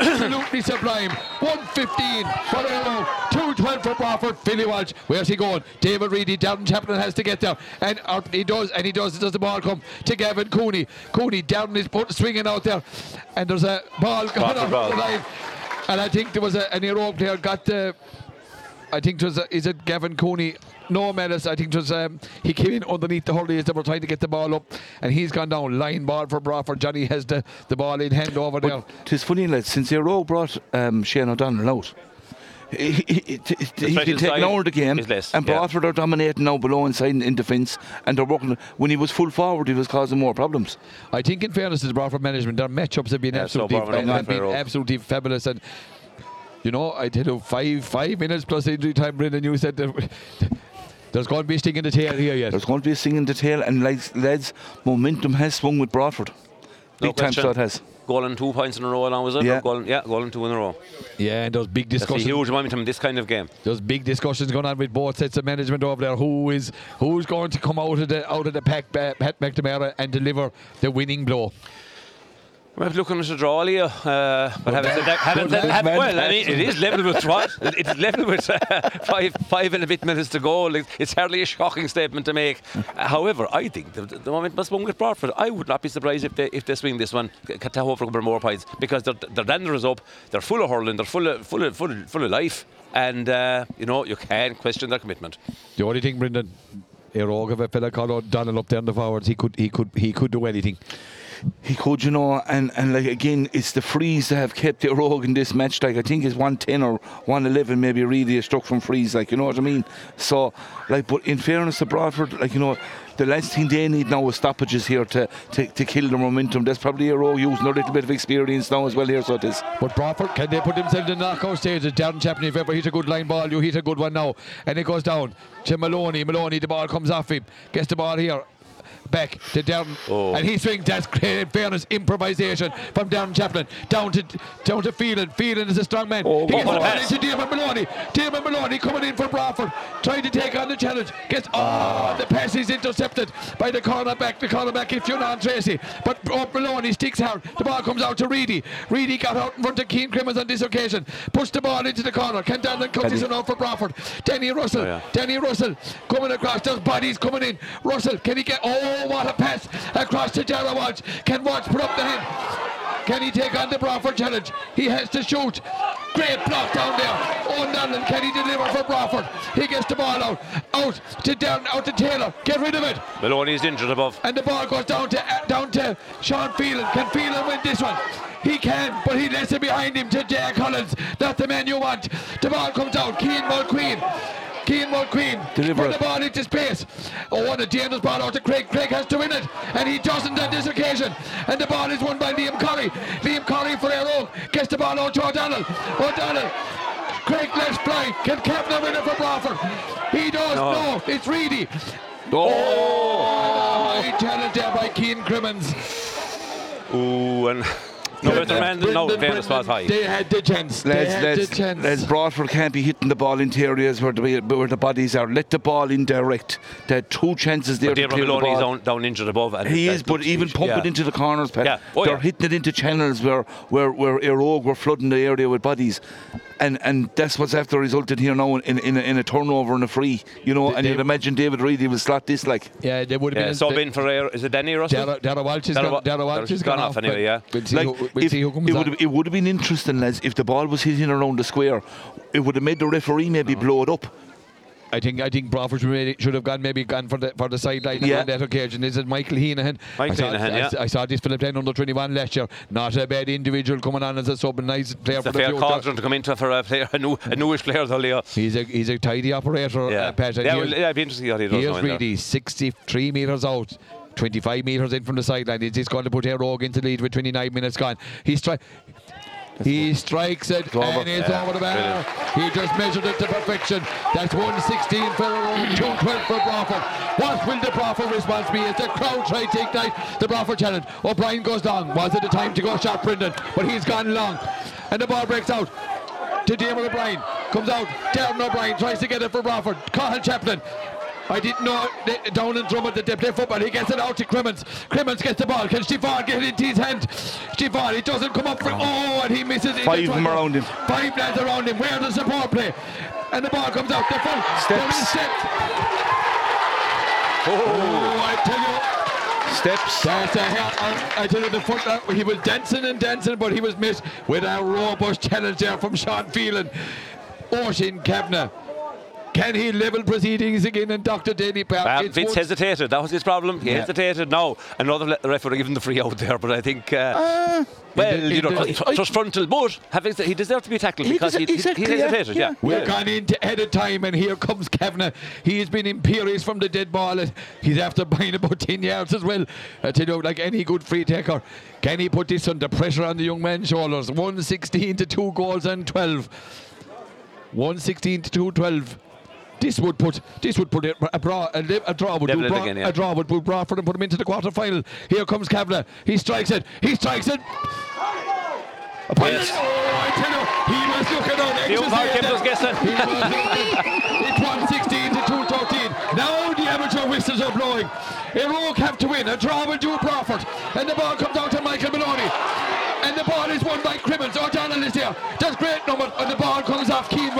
Absolutely sublime. 115 for Éire Óg, 212 for Broadford. Philly Walsh, where's he going? David Reidy, Down Chaplin has to get there. And uh, he does, and he does. Does the ball come to Gavin Cooney? Cooney down his foot, swinging out there. And there's a ball coming off the line. And I think there was a, an Éire Óg player got the. I think it was, uh, is it Gavin Cooney? No, Menace. I think it was, um, he came in underneath the hurley as they were trying to get the ball up, and he's gone down. Line ball for Broadford. Johnny has the, the ball in hand over there. but it's funny lads since Éire Óg brought um, Shane O'Donnell out he, he, he, he threat can take inside over the game less, and yeah. Broadford are dominating now below inside in, in defence and they're working when he was full forward he was causing more problems I think, in fairness to the Broadford management, their matchups have been Yeah, absolutely, Broadford are have been absolutely fabulous. And you know, I tell you, five five minutes plus injury time. Brendan, you said that there's going to be a sting in the tail here yet. there's going to be a sing in the tail and lads, lads momentum has swung with Broadford No big time question. so it has goal and two points in a row now, is it? Yeah. Or goal, yeah, goal and two in a row. Yeah, and there's big discussions. That's a discussions. huge momentum in this kind of game. There's big discussions going on with both sets of management over there. Who is who's going to come out of the out of the pack, uh, Pat McNamara, and deliver the winning blow? We're looking at a draw, Leo. Uh, but having said that, Good said, man. well, I mean, it is level with what? It is level with uh, five, five and a bit minutes to go. It's hardly a shocking statement to make. Uh, however, I think the, the moment must swing with Broadford. I would not be surprised if they if they swing this one, to hope for a couple more points because their their dander is up. They're full of hurling. They're full of full of full of, full of life, and uh, you know you can't question their commitment. The only thing, Brendan, Éire Óg of a fella called O'Donnell up there in the forwards, he could he could he could do anything. He could, you know, and, and like again, it's the freeze that have kept it rogue in this match. Like I think it's one ten or one eleven, maybe really a struck from freeze. Like you know what I mean. So, like, but in fairness to Broadford, like you know, the last thing they need now is stoppages here to, to, to kill the momentum. That's probably a rogue using a little bit of experience now as well here. So it is. But Broadford, can they put themselves in the knockout stages? Darren Chaplin, if ever hit a good line ball, you hit a good one now. And it goes down to Maloney. Maloney, the ball comes off him. Gets the ball here. Back to Down, Oh. And he's swings. That's great. In fairness, improvisation from Darren Chaplin. Down to down to Phelan. Phelan is a strong man. Oh, he gets the ball into Damon Maloney. Damon Maloney coming in for Broadford. Trying to take on the challenge. Gets. Oh, the pass is intercepted by the cornerback. The cornerback is Fionn Tracy. But oh, Maloney sticks out. The ball comes out to Reidy. Reidy got out in front of Keane Crimmins on this occasion. Pushed the ball into the corner. Ken Dallin cuts this one off for Broadford. Danny Russell. Oh, yeah. Danny Russell coming across. There's bodies coming in. Russell, can he get? Oh, what a pass across to Dara Watch. Can Watch put up the hand? Can he take on the Broadford challenge? He has to shoot. Great block down there. O'Neill, can he deliver for Broadford? He gets the ball out. Out to down, out to Taylor. Get rid of it. Maloney's injured above. And the ball goes down to down to Sean Phelan. Can Phelan win this one? He can, but he lets it behind him to Jay Collins. That's the man you want. The ball comes out. Keane Mulqueen. Keane Mulqueen. Deliver the ball into space. Oh, and a dangerous ball out to Craig. Craig has to win it. And he doesn't on this occasion. And the ball is won by Liam Colley. Liam Colley for Éire Óg. Gets the ball out to O'Donnell. O'Donnell. Craig lets fly. Can Kevner win it for Broadford? He does. No. No, it's Reidy. Oh, Oh, challenge there by Keane Crimmins. Ooh, and no better man than no. Brendan, Fairness was high. They had the chance. They Lads, had the lads, chance. lads, Broadford can't be hitting the ball into areas where the, where the bodies are. Let the ball in direct. They had two chances there But to David clear the Maloney's ball. down, down injured above. And He that is, but even huge. pump Yeah. it into the corners, Pat. Yeah. Oh, They're yeah. hitting it into channels where where where Éire Óg were flooding the area with bodies, and and that's what's after resulted here now in in, a, in a turnover and a free. You know, They- and they- you'd imagine David Reidy will slot this like. yeah, they would have Yeah, been. sub in for Air. Is it Danny Russell? Dara, Dara Walsh has Dara gone, Wa- Dara Walsh has gone gone off anyway, yeah. We'll see, Like who, we'll if, see who comes it would have, it would have been interesting, lads, if the ball was hitting around the square. It would have made the referee maybe blow it up. I think I think Broadford should have gone maybe gone for the for the sideline Yeah. on that occasion. Is it Michael Heenahan? Michael I saw, Heenahan, I, yeah. I saw this Philip playing under 21 last year. Not a bad individual coming on as a sub, a nice player It's for a the fair future. cauldron to come into for a player, a, new, a newish player, though, Leo. He's a he's a tidy operator, Yeah, uh, Pat. and yeah, here's- well, yeah, it'd be interesting to see what he does. Here's now in there. really 63 metres out. 25 metres in from the sideline. He's this going to put Rogue into lead with 29 minutes gone? He strikes. He strikes it over. and it's Yeah, over the bar. brilliant. He just measured it to perfection. That's 116 for Rogue, 212 for Broadford. What will the Broadford response be as the crowd try to ignite the Broadford challenge? O'Brien goes long. Was it the time to go shot, Brendan? But he's gone long. And the ball breaks out to Damon O'Brien. Comes out. Darren O'Brien tries to get it for Broadford. Cathal Chaplin. I didn't know down in Drummond that they play football. He gets it out to Crimmins. Crimmins gets the ball. Can Stefan get it into his hand? Stefan, he doesn't come up for. Oh, and he misses it. Five them around him. Five lads around him. Where does the support play? And the ball comes out. The full. Is Steps. steps. Oh, I tell you. Steps. That's a hell. I tell you, the foot. uh, He was dancing and dancing, but he was missed with a robust challenge there from Sean Phelan. Oisin Kavanagh. Can he level proceedings again And Dr. Daly Park? Uh, Vince hesitated. That was his problem. He Yeah. hesitated. Now another le- referee given the free out there, but I think. Uh, well, the- you know, in the- it was frontal, but having said, he deserved to be tackled He because des- he, he, exactly, he hesitated. yeah. Yeah, We're gone into ahead of time, and here comes Kavanagh. He has been imperious from the dead ball. He's after buying about 10 yards as well. I tell you, like any good free taker, can he put this under pressure on the young man's shoulders? 116 to 2 goals and 12. 116 to 2 12. This would put this would put a, a, draw, a, a draw would Level do Bra- again, yeah. a draw would put Broadford and put them into the quarter final. Here comes Kavanagh. He strikes it. He strikes it. A point. Yes. Oh, I tell you, he was looking on The umpire kept us guessing. He was looking. It's 116 to 213. Now the amateur whistles are blowing. Éire Óg have to win. A draw will do Broadford. And the ball comes out to Michael Maloney. And the ball is won by Crimmins. O'Donnell is there. Does great number. And the ball comes off Queen.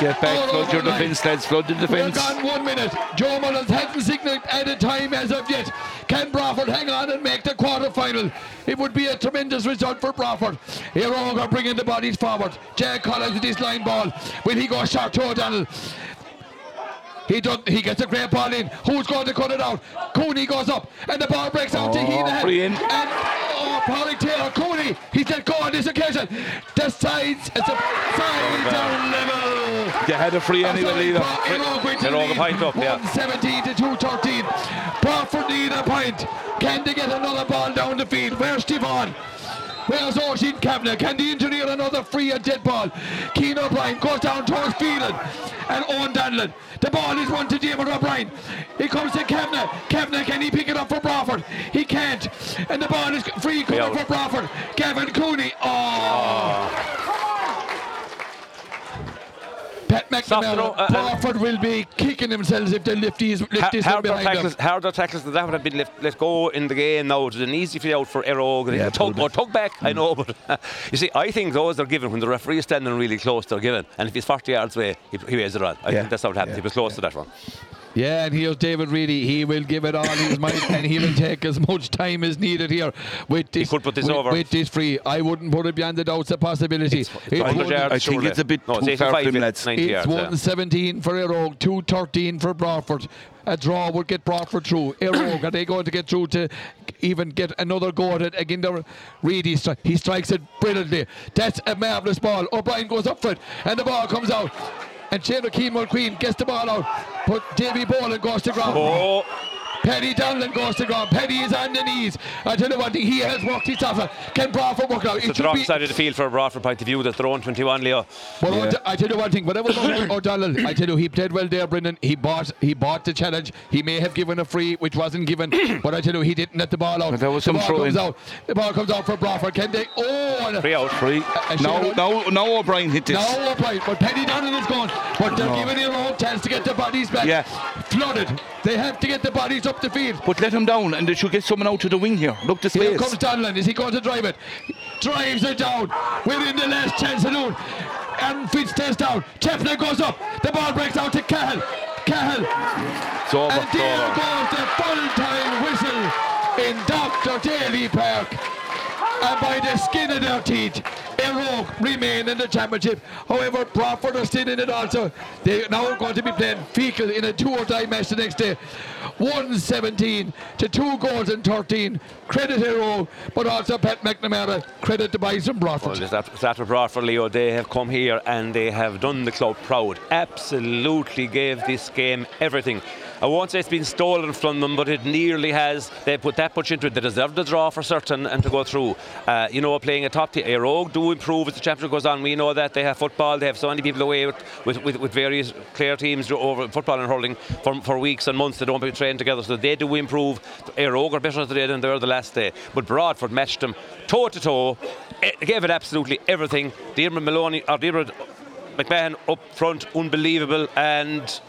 Get back, flood your defence, lads, flood the We're defence. gone one minute. Joe Mullins hasn't signalled at a time as of yet. Can Broadford hang on and make the quarter final? It would be a tremendous result for Broadford. Here are bringing the bodies forward. Jack Collins with his line ball. Will he go short to O'Donnell? He does, he gets a great ball in. Who's going to cut it out? Cooney goes up and the ball breaks out to Oh, Heenan. free in. And oh, Paulie Taylor, Cooney, he's let go on this occasion. The sides, it's a sides are level. They had a free anyway, leader. They're all the point up, yeah. 117 to 213. Broadford need a point. Can they get another ball down the field? Where's Devon? Where's Oisin Kavanagh? Can the engineer another free and dead ball? Keane O'Brien goes down towards Phelan and Owen Donlan. The ball is won to David O'Brien. He comes to Kavanagh. Kavanagh, can he pick it up for Broadford? He can't. And the ball is free coming for Broadford. Gavin Cooney. Oh. Pat McNamara, throw, uh, uh, will be kicking themselves if they lift these lift this harder behind them. tackles, harder tackles than that would have been let, let go in the game now. It was an easy free out for Éire Óg. Yeah, Yeah, tug, or tug back, I know, but you see, I think those are given when the referee is standing really close. They're given, and if he's 40 yards away, he, he weighs it on. I Yeah. think that's how it happens. He was close to that one. Yeah, and here's David Reidy. He will give it all his might, and he will take as much time as needed here with this. could put this with, over. with this free. I wouldn't put it beyond the doubts a possibility. It's, it's It wouldn't- yards, I think it's a bit no, too it's far for 85, him, lads. It's yards. yeah. 117 for Éire Óg, 213 for Broadford. A draw would get Broadford through. Éire Óg, are they going to get through to even get another go at it? Again, the Reidy, stri- he strikes it brilliantly. That's a marvellous ball. O'Brien goes up for it, and the ball comes out. And Shane Keenwell Queen gets the ball out. But Davy Boland goes to ground. Oh, Paddy Donlan goes to ground. Paddy is on the knees. I tell you what, he has worked his ass off. Can Broadford work it out? it's It the should wrong side of the field for a Broadford point of view. That's their own 21, Leo. But O'D- I tell you one thing, whatever about O'Donnell, I tell you he played well there, Brendan. He bought he bought the challenge. He may have given a free which wasn't given, but I tell you he didn't let the ball out. But there was the some ball comes in. out. The ball comes out for Broadford. Can they? Oh, and Free out. Free. I Now, should- now, now O'Brien hit this. now O'Brien, but Paddy Donlan is gone. But they're No. giving their own chance to get the bodies back. Yeah. Flooded. They have to get the bodies up the field. But let him down and they should get someone out to the wing here. Look the Here comes Donlan. Is he going to drive it? Drives it down. We're in the last chance of noon. And Fitz takes down. Chepner goes up. The ball breaks out to Cahill. Cahill. It's over. And there goes the full-time whistle in Dr. Daly Park. And by the skin of their teeth, Éire Óg remain in the championship. However, Broadford are still in it also. They now are going to be playing Feakle in a two or die match the next day. 117 to two goals and 13. Credit Éire Óg, but also Pat McNamara. Credit to Bison Broadford. Well, is that, for Broadford, Leo? They have come here and they have done the club proud. Absolutely gave this game everything. I won't say it's been stolen from them, but it nearly has. They put that much into it. They deserve the draw for certain and to go through. Uh, you know, playing a top tier. Rogue do improve as the championship goes on. We know that they have football. They have so many people away with, with, with, with various clear teams over football and hurling for, for weeks and months. They don't be trained together, so they do improve. Rogue are better today than they were the last day. But Broadford matched them toe to toe. Gave it absolutely everything. Diarmuid Maloney or Diarmuid McMahon up front, unbelievable, and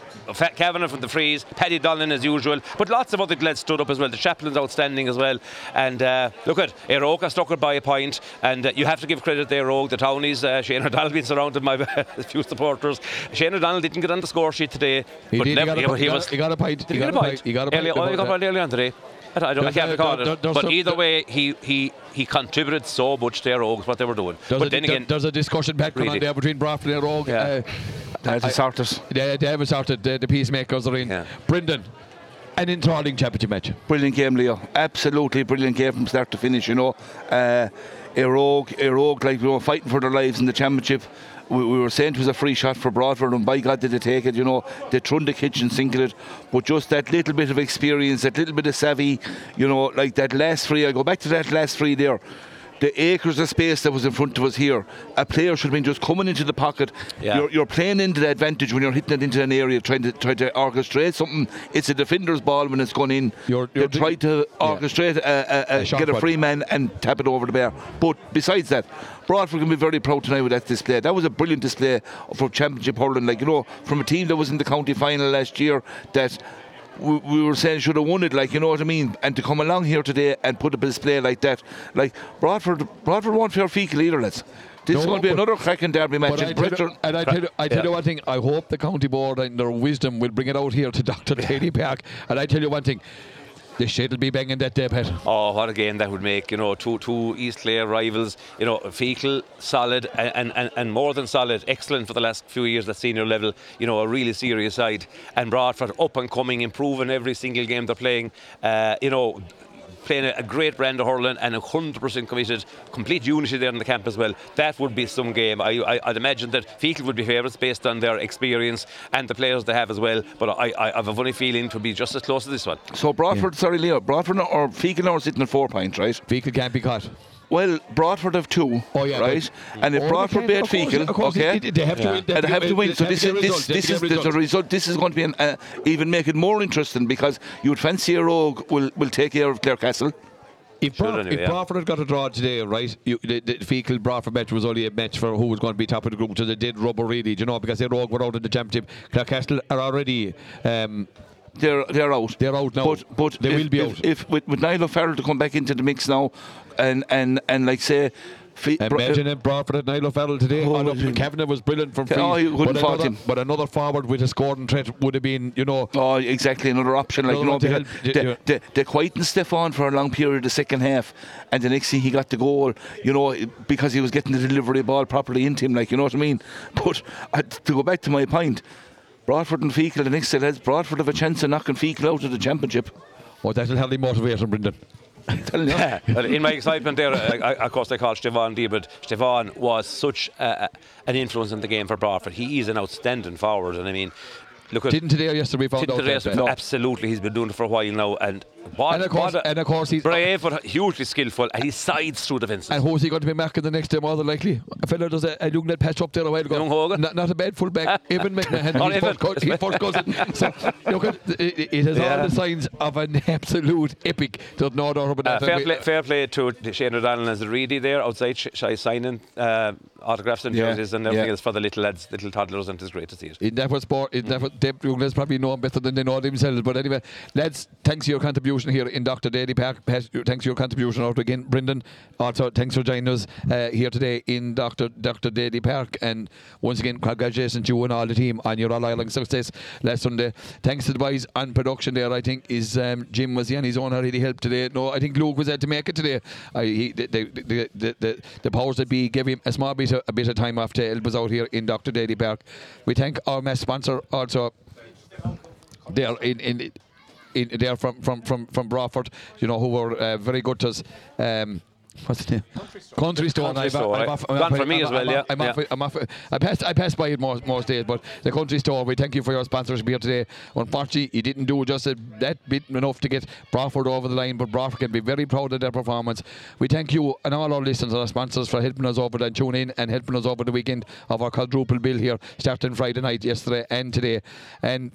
Kavanagh from the freeze, Paddy Donlan as usual, but lots of other lads stood up as well. The chaplain's outstanding as well, and uh, look at Éire Óg stuck it by a point, and uh, you have to give credit to Éire Óg, the townies. Uh, Shane O'Donnell being surrounded by a few supporters. Shane O'Donnell didn't get on the score sheet today, He but did, he never- got a he, point, he he got- was. he got a point, he he got a point, point? he got a point he got a point earlier on today. I, don't, I, don't, I There's can't a- recall there- it. there's But some- either way, he, he, he contributed so much to Éire Óg, what they were doing. There's, but a, then there- again, there's a discussion back going on Really? there between Broadford and Rogue. Yeah. Uh, That's I- the sorters. they, they haven't started. The, the peacemakers are in. Yeah. Brendan, an enthralling championship match. Brilliant game, Leo. Absolutely brilliant game from start to finish. You know, uh, Éire Óg, Arogue, like we were fighting for their lives in the championship. We, we were saying it was a free shot for Broadford, and by God did they take it. You know, they threw the kitchen sink at it. But just that little bit of experience, that little bit of savvy, you know, like that last free. I go back to that last free there. the acres of space that was in front of us here. A player should have been just coming into the pocket. Yeah. You're, you're playing into the advantage when you're hitting it into an area, trying to try to orchestrate something. It's a defender's ball when it's gone in. You're- you're they try to orchestrate, a, a, a, A get a free man and tap it over the bar. But besides that, Broadford can be very proud tonight with that display. That was a brilliant display for Championship hurling. Like you know, from a team that was in the county final last year, that we, we were saying should have won it. Like you know what I mean. And to come along here today and put a display like that, like Broadford, Broadford won't fare Feakle either, lads. This is No, going to be another cracking derby match. But I And tell, you, and I tell you, I tell Yeah. you one thing. I hope the county board and their wisdom will bring it out here to Dr. Daly Park. And I tell you one thing. The shit will be banging that Pat. Oh, what a game that would make! You know, two two East Clare rivals. You know, Feakle solid and, and, and more than solid, excellent for the last few years at senior level. You know, a really serious side. And Broadford up and coming, improving every single game they're playing. Uh, you know. Playing a, a great brand of hurling and 100% committed, complete unity there in the camp as well. That would be some game. I, I, I'd imagine that Feakle would be favourites based on their experience and the players they have as well. But I, I have a funny feeling it would be just as close as this one. so Broadford, sorry, Leo, Broadford or Feakle now are sitting at four points, right? Feakle can't be caught. Well, Broadford have two, Oh, yeah, right? And if Broadford they beat can, Feakle, okay, it- it- they have to win. and they have to win. So this is this this is to get there's a result. This is going to be an, uh, even make it more interesting because you would fancy a rogue will will take care of Clarecastle. If, Bra- anyway, if yeah. Broadford had got a draw today, right, you, the, the Feakle Broadford match was only a match for who was going to be top of the group, so they did rubber really, do you know, because they rogue were out in the championship. Clarecastle are already, um, They're they're out. They're out now. But but They if, will be if, out. If with, with Niall O'Farrell to come back into the mix now, and and and like say. Fe- Bro- imagine if Broadford had Niall O'Farrell today. Oh, Oh. Kavanagh was brilliant from free. Oh, you wouldn't but, another, him. but another forward with a scoring threat would have been, you know, Oh, exactly. Another option, like No, you know, what the because hell, y- they, they, they quietened Stefan for a long period, of the second half, and the next thing he got the goal, you know, because he was getting the delivery ball properly into him, like you know what I mean. But uh, to go back to my point, Broadford and Feakle, the next set has Broadford have a chance of knocking Feakle out of the championship. oh, that'll hardly motivate him, Brendan. Telling you. well, in my excitement there, I, I, of course, I called Stefan D, but Stefan was such uh, an influence in the game for Broadford. He is an outstanding forward, and I mean, look at Didn't today or yesterday we found out that, uh, absolutely. He's been doing it for a while now, and what, And of course- a- and of course he's- brave, but hugely skillful, and he sides through the fences. And who's he going to be marking the next day more than likely? A fellow does a, a young lad patch up there a while ago. Young Hogan? Not, not a bad fullback. Evan McMahon. He's Evan. first, co- first cousin. So look at it, it has Yeah. all the signs of an absolute epic. There's no doubt about Uh, that. fair, play, fair play to Shane O'Donnell as the reedy there outside, sh- shy signing uh, autographs and Yeah, jerseys and everything yeah. else for the little lads, little toddlers, and it's great to see it. In that was sport, in that them young probably know him better than they know themselves. But anyway, lads, thanks for your contribution here in Dr. Daly Park. Thanks for your contribution out again, Brendan. Also, thanks for joining us uh, here today in Dr. Dr. Daly Park. And once again, congratulations to you and all the team on your All Ireland success last Sunday. Thanks to the boys on production there. I think is um, Jim was on his own already helped today. No, I think Luke was there to make it today. I, he, the, the, the, the, the, powers that be gave him a small bit of, a bit of time off to help us out here in Dr. Daly Park. We thank our mass sponsor also there in in. In, there from from from from Broadford, you know, who were uh, very good to us. Um, what's the name? Country Store. Country Store, right. Gone for me as well, yeah, I'm off, yeah. I'm off, I passed I passed by it most, most days, but the Country Store. We thank you for your sponsorship here today. Unfortunately, you didn't do just a, that bit enough to get Broadford over the line, but Broadford can be very proud of their performance. We thank you and all our listeners and our sponsors for helping us over and tune in and helping us over the weekend of our quadruple bill here, starting Friday night, yesterday and today, and.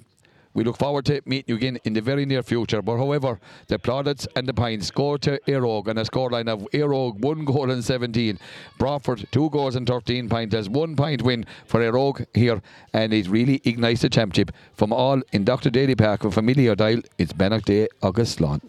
We look forward to meeting you again in the very near future. But however, the plaudits and the pines go to Éire Óg and a scoreline of Éire Óg one goal and 17. Broadford two goals and 13 pints as one point win for Éire Óg here. And it really ignites the championship. From all in Dr. Daly Park with Familia Dial, it's Bannock Day, August Lawn.